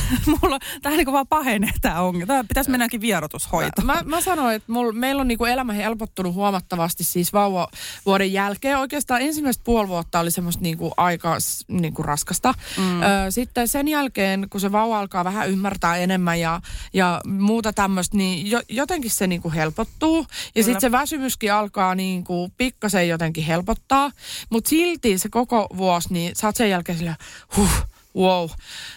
*laughs* mulla tähän niin vaan pahenee tämä ongelma. Tämä pitäisi mennäkin vierotushoitoon. Mä, mä sanoin, että mul, meillä on niinku elämä helpottunut huomattavasti siis vauvavuoden jälkeen. Oikeastaan ensimmäistä puoli vuotta oli semmoista niinku aika niinku raskasta. Mm. Ö, sitten sen jälkeen, kun se vauva alkaa vähän ymmärtää enemmän ja, ja muuta tämmöistä, niin jo, jotenkin se niinku helpottuu. Ja sitten se väsymyskin alkaa niinku pikkasen jotenkin helpottaa. Mutta silti se koko vuosi, niin sä oot sen jälkeen sillä, huh, wow,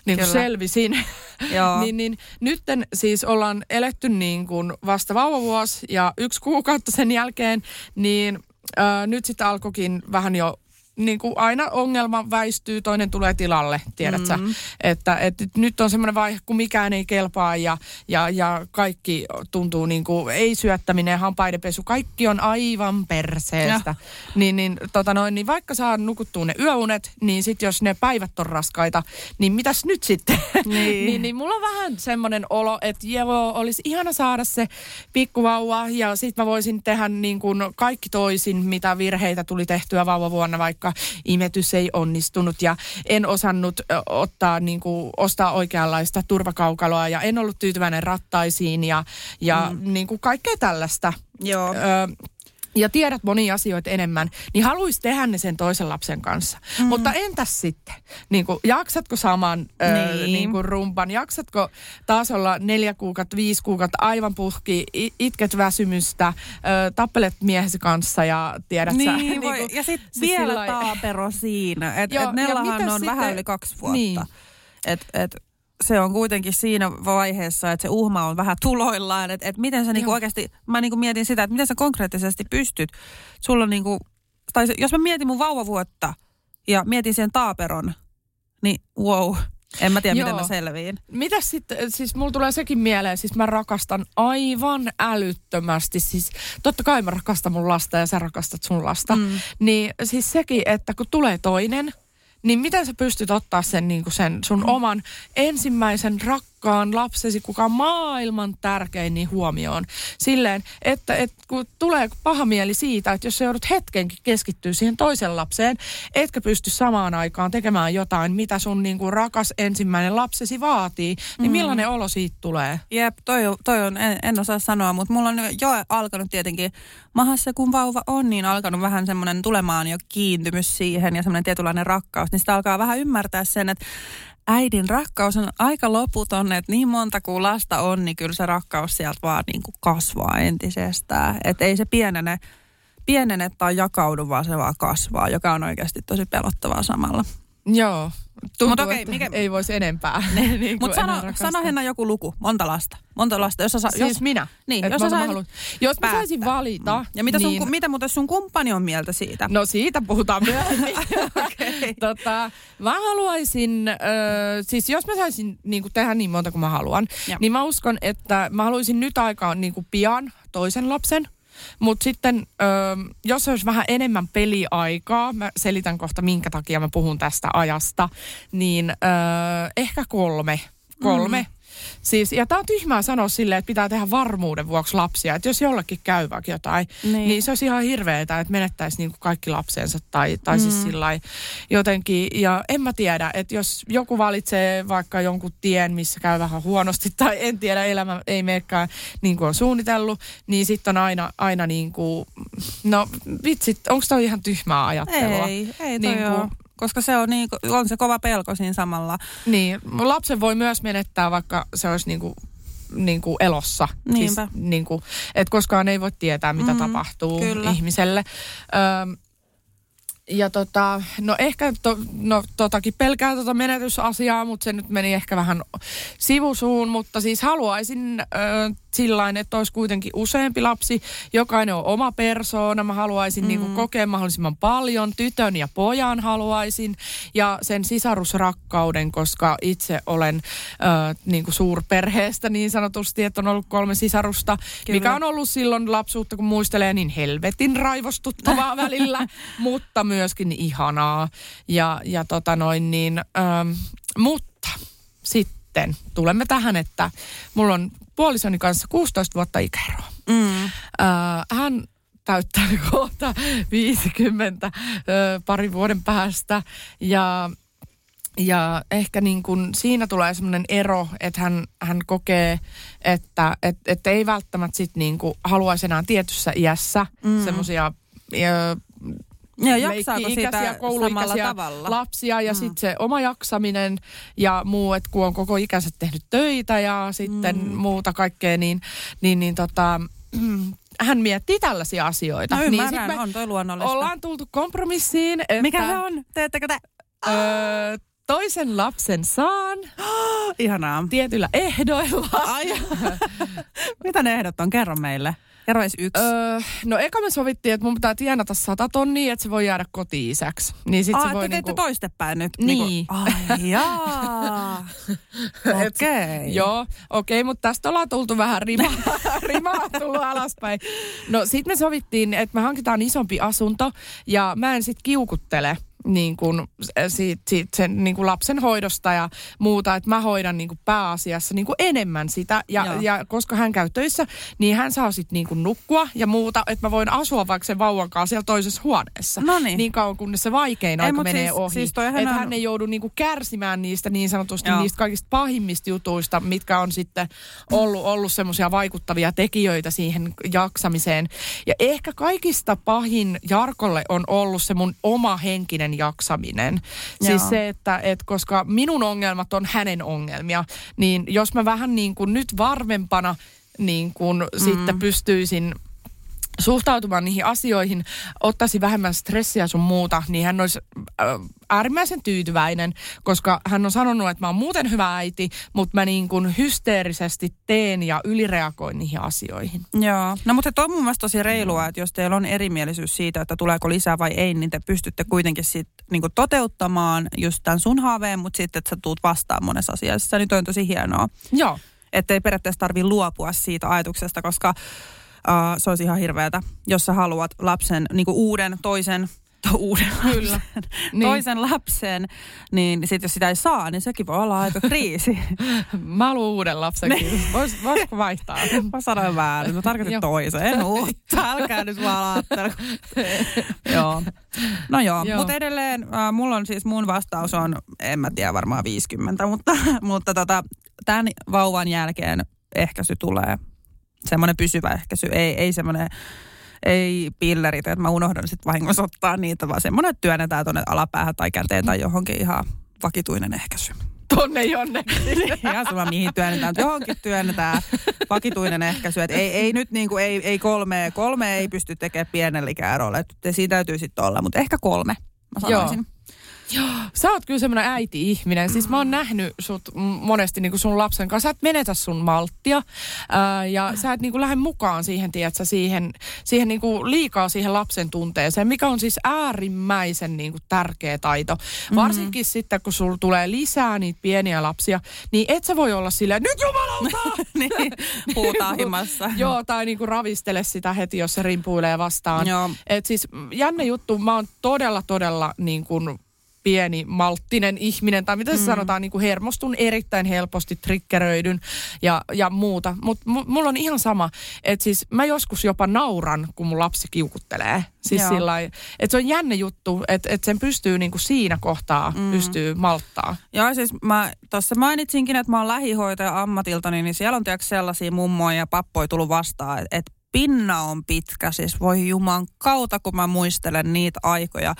niin kuin selvisin. *laughs* Joo. niin, niin nytten siis ollaan eletty niin kuin vasta vauvavuosi ja yksi kuukautta sen jälkeen, niin ää, nyt sitten alkoikin vähän jo niin kuin aina ongelma väistyy, toinen tulee tilalle, tiedät sä. Että, että nyt on semmoinen vaihe, kun mikään ei kelpaa ja, ja, ja kaikki tuntuu niin kuin, ei syöttäminen hampaidenpesu, kaikki on aivan perseestä. Niin, niin, tota noin, niin vaikka saa nukuttua ne yöunet, niin sitten jos ne päivät on raskaita, niin mitäs nyt sitten? *laughs* Niin. niin, niin mulla on vähän semmoinen olo, että joo, olisi ihana saada se pikkuvauva ja sitten mä voisin tehdä niin kuin kaikki toisin, mitä virheitä tuli tehtyä vauvavuonna, vaikka imetys ei onnistunut ja en osannut ottaa niin kuin, ostaa oikeanlaista turvakaukaloa ja en ollut tyytyväinen rattaisiin ja, ja mm. niin kuin kaikkea tällaista. Joo. Ö, ja tiedät monia asioita enemmän, niin haluaisi tehdä ne sen toisen lapsen kanssa. Mm. Mutta entäs sitten? Niin kuin, jaksatko saman ö, Niin. niin kuin rumpan? Jaksatko taas olla neljä kuukautta, viisi kuukautta aivan puhki, itket väsymystä, ö, tappelet miehesi kanssa ja tiedät sä? Niin, *laughs* kuin, ja sitten siis vielä sillai- taapero siinä. Että et ja Nellahan on sitten- vähän yli kaksi vuotta. Niin. Et, et, se on kuitenkin siinä vaiheessa, että se uhma on vähän tuloillaan. Että et miten sä niinku oikeasti, mä niinku mietin sitä, että miten sä konkreettisesti pystyt. Sulla on niinku, tai jos mä mietin mun vauvavuotta ja mietin sen taaperon, niin wow. En mä tiedä, miten Joo. mä selviin. Mitäs sitten, siis mulla tulee sekin mieleen, siis mä rakastan aivan älyttömästi, siis totta kai mä rakastan mun lasta ja sä rakastat sun lasta, mm. niin siis sekin, että kun tulee toinen, niin miten sä pystyt ottaa sen, niin kuin sen sun mm. oman ensimmäisen rakkaan lapsesi, kuka on maailman tärkein, niin huomioon. Silleen, että, että kun tulee paha mieli siitä, että jos sä joudut hetkenkin keskittyä siihen toisen lapseen, etkä pysty samaan aikaan tekemään jotain, mitä sun niin kuin rakas ensimmäinen lapsesi vaatii, niin millainen olo siitä tulee? Jep, toi, on- toi on, en, en osaa sanoa, mutta mulla on jo alkanut tietenkin mahassa, kun vauva on, niin alkanut vähän semmoinen tulemaan jo kiintymys siihen ja semmoinen tietynlainen rakkaus, niin sitä alkaa vähän ymmärtää sen, että äidin rakkaus on aika loputon, että niin monta kuin lasta on, niin kyllä se rakkaus sieltä vaan niin kuin kasvaa entisestään. Että ei se pienene, pienene tai jakaudu, vaan se vaan kasvaa, joka on oikeasti tosi pelottavaa samalla. Joo. Tuntuu, Mut okei, mikä- ei voisi enempää. *laughs* niin kuin Mutta sano, sano Henna joku luku, monta lasta. Monta lasta, jos sä sa, Siis jos, minä? Niin, jos sä mä saisit haluan- Jos mä saisin valita. Ja mitä, sun, niin, niin... mitä muuten sun kumppani on mieltä siitä? No siitä puhutaan *laughs* myöhemmin. Okei. tota, mä haluaisin, äh, siis jos mä saisin niin tehdä niin monta kuin mä haluan, Joo. niin mä uskon, että mä haluaisin nyt aikaan niin pian toisen lapsen. Mutta sitten, ö, jos olisi vähän enemmän peliaikaa, mä selitän kohta minkä takia mä puhun tästä ajasta, niin ö, ehkä kolme. Kolme. Mm. Siis, ja tää on tyhmää sanoa silleen, että pitää tehdä varmuuden vuoksi lapsia. Että jos jollekin käy vaikka jotain, Niin. niin, niin se olisi ihan hirveetä, että menettäisi niinku kaikki lapsensa tai, tai mm. siis sillä jotenkin. Ja en mä tiedä, että jos joku valitsee vaikka jonkun tien, missä käy vähän huonosti tai en tiedä, elämä ei menekään niin kuin on suunnitellut, niin sitten on aina, aina niin kuin, no vitsit, onko toi ihan tyhmää ajattelua? Ei, ei toi Niin niin kuin- Koska se on, niin, on se kova pelko siinä samalla. Niin, lapsen voi myös menettää, vaikka se olisi niinku, niinku elossa. Niinpä. Siis, niinku, et koskaan ei voi tietää, mitä Mm, tapahtuu kyllä. ihmiselle. Öm, ja tota, no ehkä to, no, totakin pelkää tota menetysasiaa, mutta se nyt meni ehkä vähän sivusuun, mutta siis haluaisin ö, sillain, että olisi kuitenkin useampi lapsi, jokainen on oma persoona, mä haluaisin mm. niinku kokea mahdollisimman paljon, tytön ja pojan haluaisin ja sen sisarusrakkauden, koska itse olen ö, niinku suurperheestä niin sanotusti, että on ollut kolme sisarusta, Kyllä. mikä on ollut silloin lapsuutta, kun muistelee, niin helvetin raivostuttavaa *laughs* välillä, mutta myöskin ihanaa. Ja, ja tota noin niin, ähm, mutta sitten tulemme tähän, että mulla on puolisoni kanssa 16 vuotta ikäeroa. Mm. Äh, hän täyttää *laughs* kohta 50 äh, parin vuoden päästä ja ja ehkä niin kuin siinä tulee semmoinen ero, että hän, hän kokee, että et, et ei välttämättä sit niin kuin haluaisi enää tietyssä iässä mm. semmoisia ja jaksaako sitä samalla tavalla? lapsia ja mm. sitten se oma jaksaminen ja muu, että kun on koko ikäiset tehnyt töitä ja sitten mm. muuta kaikkea, niin, niin, niin tota, *clears throat* hän miettii tällaisia asioita. No niin ymmärrän, niin on toi luonnollista. Ollaan tultu kompromissiin, että... Mikä se on? Teettekö te? Öö, toisen lapsen saan. *gasps* Ihanaa. Tietyillä ehdoilla. Ai, *laughs* Mitä ne ehdot on? Kerro meille. Kerro yksi. Öö, no eka me sovittiin, että mun pitää tienata sata tonnia, että se voi jäädä koti-isäksi. Niin sit Aa, se voi te niinku... toistepäin nyt. Niin. Niinku, ai *laughs* jaa. Okei. Okay. Joo, okei, okay, mutta tästä ollaan tultu vähän rimaa, *laughs* rimaa tullut alaspäin. No sit me sovittiin, että me hankitaan isompi asunto ja mä en sit kiukuttele niin kuin, siitä, siitä sen niin kuin lapsen hoidosta ja muuta, että mä hoidan niin kuin pääasiassa niin kuin enemmän sitä. Ja, ja koska hän käy töissä, niin hän saa sitten niin kuin nukkua ja muuta, että mä voin asua vaikka sen vauvan kanssa siellä toisessa huoneessa. Noniin. Niin kauan, kunnes se vaikein aika menee siis, ohi. Siis että on... hän ei joudu niin kuin kärsimään niistä niin sanotusti Joo. niistä kaikista pahimmista jutuista, mitkä on sitten ollut, ollut semmoisia vaikuttavia tekijöitä siihen jaksamiseen. Ja ehkä kaikista pahin Jarkolle on ollut se mun oma henkinen jaksaminen. Siis Joo. se, että et koska minun ongelmat on hänen ongelmia, niin jos mä vähän niin kuin nyt varmempana niin kuin mm. sitten pystyisin suhtautumaan niihin asioihin, ottaisi vähemmän stressiä sun muuta, niin hän olisi äh, äärimmäisen tyytyväinen, koska hän on sanonut, että mä oon muuten hyvä äiti, mutta mä niin kuin hysteerisesti teen ja ylireagoin niihin asioihin. Joo. No mutta toi on mun mielestä tosi reilua, että jos teillä on erimielisyys siitä, että tuleeko lisää vai ei, niin te pystytte kuitenkin sit niinku toteuttamaan just tämän sun haaveen, mutta sitten, että sä tuut vastaan monessa asiassa, niin toi on tosi hienoa. Joo. Että ei periaatteessa tarvi luopua siitä ajatuksesta, koska uh, se olisi ihan hirveätä, jos sä haluat lapsen, niinku uuden, toisen, to, uuden Kyllä. lapsen, Niin. toisen lapsen, niin sitten jos sitä ei saa, niin sekin voi olla aika kriisi. *laughs* Mä haluan uuden lapsen. Niin. Vois, voisiko vaihtaa? *laughs* Mä sanoin väärin, mä tarkoitin toisen, en uutta, *laughs* älkää nyt vaan joo. No joo, Joo. mutta edelleen äh, mulla on siis mun vastaus on, en mä tiedä varmaan 50, mutta, mutta tota, tämän vauvan jälkeen ehkäisy tulee. Semmoinen pysyvä ehkäisy, ei, ei semmoinen ei pillerit, että mä unohdan sitten vahingossa ottaa niitä, vaan semmoinen, että työnnetään tuonne alapäähän tai käteen tai johonkin ihan vakituinen ehkäisy. Tonne jonnekin. *laughs* Ihan sama mihin työnnetään, mutta johonkin työnnetään vakituinen ehkäisy. Et ei, ei nyt niinku, ei, ei kolme, kolme ei pysty tekemään pienellä ikäerolla. Et siinä täytyy sitten olla, mutta ehkä kolme, mä sanoisin. Sä oot kyllä semmoinen äiti-ihminen. Siis mä oon nähnyt sut monesti niin sun lapsen kanssa. Sä et menetä sun malttia ää, ja sä et niin kuin lähde mukaan siihen, tiedätkö, siihen, siihen niin kuin liikaa siihen lapsen tunteeseen, mikä on siis äärimmäisen niin kuin tärkeä taito. Varsinkin sitten, kun sulla tulee lisää niitä pieniä lapsia, niin et sä voi olla silleen, nyt jumalauta! *laughs* niin, puhutaan himassa. *laughs* Joo, tai niinku ravistele sitä heti, jos se rimpuilee vastaan. Joo. Et siis jännä juttu, mä oon todella, todella niin kuin pieni malttinen ihminen, tai mitä se mm. sanotaan, niin kuin hermostun erittäin helposti, triggeröidyn ja, ja muuta. Mutta m- mulla on ihan sama, että siis mä joskus jopa nauran, kun mun lapsi kiukuttelee. Siis sillä että se on jännä juttu, että et sen pystyy niin kuin siinä kohtaa, mm. pystyy malttaa. Joo, siis mä tuossa mainitsinkin, että mä oon lähihoitaja ammatiltani, niin siellä on tiedätkö sellaisia mummoja ja pappoja tullut vastaan, että et pinna on pitkä. Siis voi juman kautta, kun mä muistelen niitä aikoja,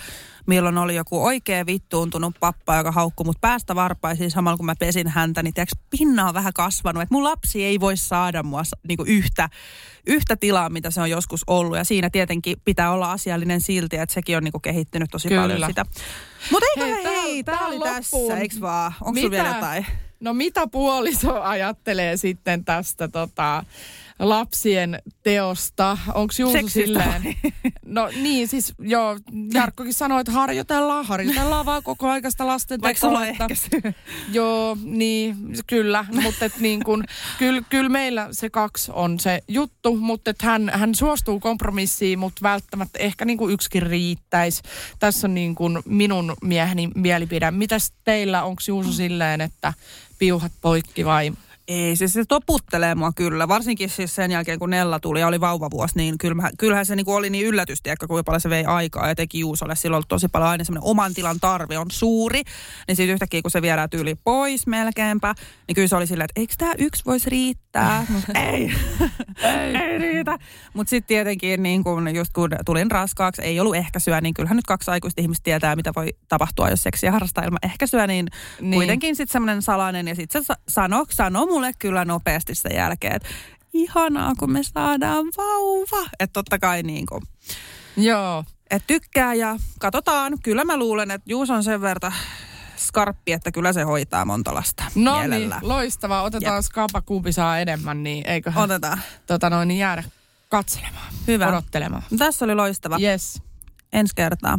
milloin oli joku oikein vittuuntunut pappa, joka haukkui mut päästä varpaisiin samalla kun mä pesin häntä, niin tiedätkö, pinna on vähän kasvanut. Että mun lapsi ei voi saada mua niinku yhtä, yhtä tilaa, mitä se on joskus ollut. Ja siinä tietenkin pitää olla asiallinen silti, että sekin on niinku kehittynyt tosi Kyllä. paljon sitä. Mutta eikö Hei, hei, hei tää tää oli loppuun. tässä, eiks vaan? Onko sulla vielä jotain? No mitä puoliso ajattelee sitten tästä tota, lapsien teosta? Onko Juuso Seksistä silleen? *laughs* No niin, siis joo, Jarkkokin sanoi, että harjoitellaan, harjoitellaan vaan koko aikaista lasten Vaikka. Joo, niin, kyllä. Mutta et niin kun, kyllä, kyllä meillä se kaksi on se juttu, mutta et hän, hän suostuu kompromissiin, mutta välttämättä ehkä niin kuin yksikin riittäisi. Tässä on niin kuin minun mieheni mielipide. Mitäs teillä, onko Juuso silleen, että piuhat poikki vai? Ei, siis se toputtelee mua kyllä. Varsinkin siis sen jälkeen, kun Nella tuli ja oli vauvavuosi, niin kyllähän, kyllähän se niinku oli niin yllätys, tiedätkö, kuinka paljon se vei aikaa ja teki Juusolle. Silloin oli tosi paljon aina semmoinen oman tilan tarve on suuri. Niin sitten yhtäkkiä, kun se viedään tyyli pois melkeinpä, niin kyllä se oli silleen, että eikö tämä yksi voisi riittää? Mut ei, *laughs* ei. ei riitä. Mutta sitten tietenkin, niin kun, just kun tulin raskaaksi, ei ollut ehkäisyä, niin kyllähän nyt kaksi aikuista ihmistä tietää, mitä voi tapahtua, jos seksiä harrastaa ilman ehkäisyä, niin, niin. kuitenkin sitten semmoinen salainen. Ja sitten se sano, sano mulle kyllä nopeasti sen jälkeen, että ihanaa, kun me saadaan vauva. Että totta kai niin kuin, Joo. et tykkää ja katsotaan. Kyllä mä luulen, että Juus on sen verran skarppi, että kyllä se hoitaa monta lasta No niin, loistavaa. Otetaan Jep. skapa kumpi saa enemmän, niin eiköhän Otetaan. tota noin, niin jäädä katselemaan, Hyvä. odottelemaan. Tässä oli loistava. Yes. Ensi kertaa.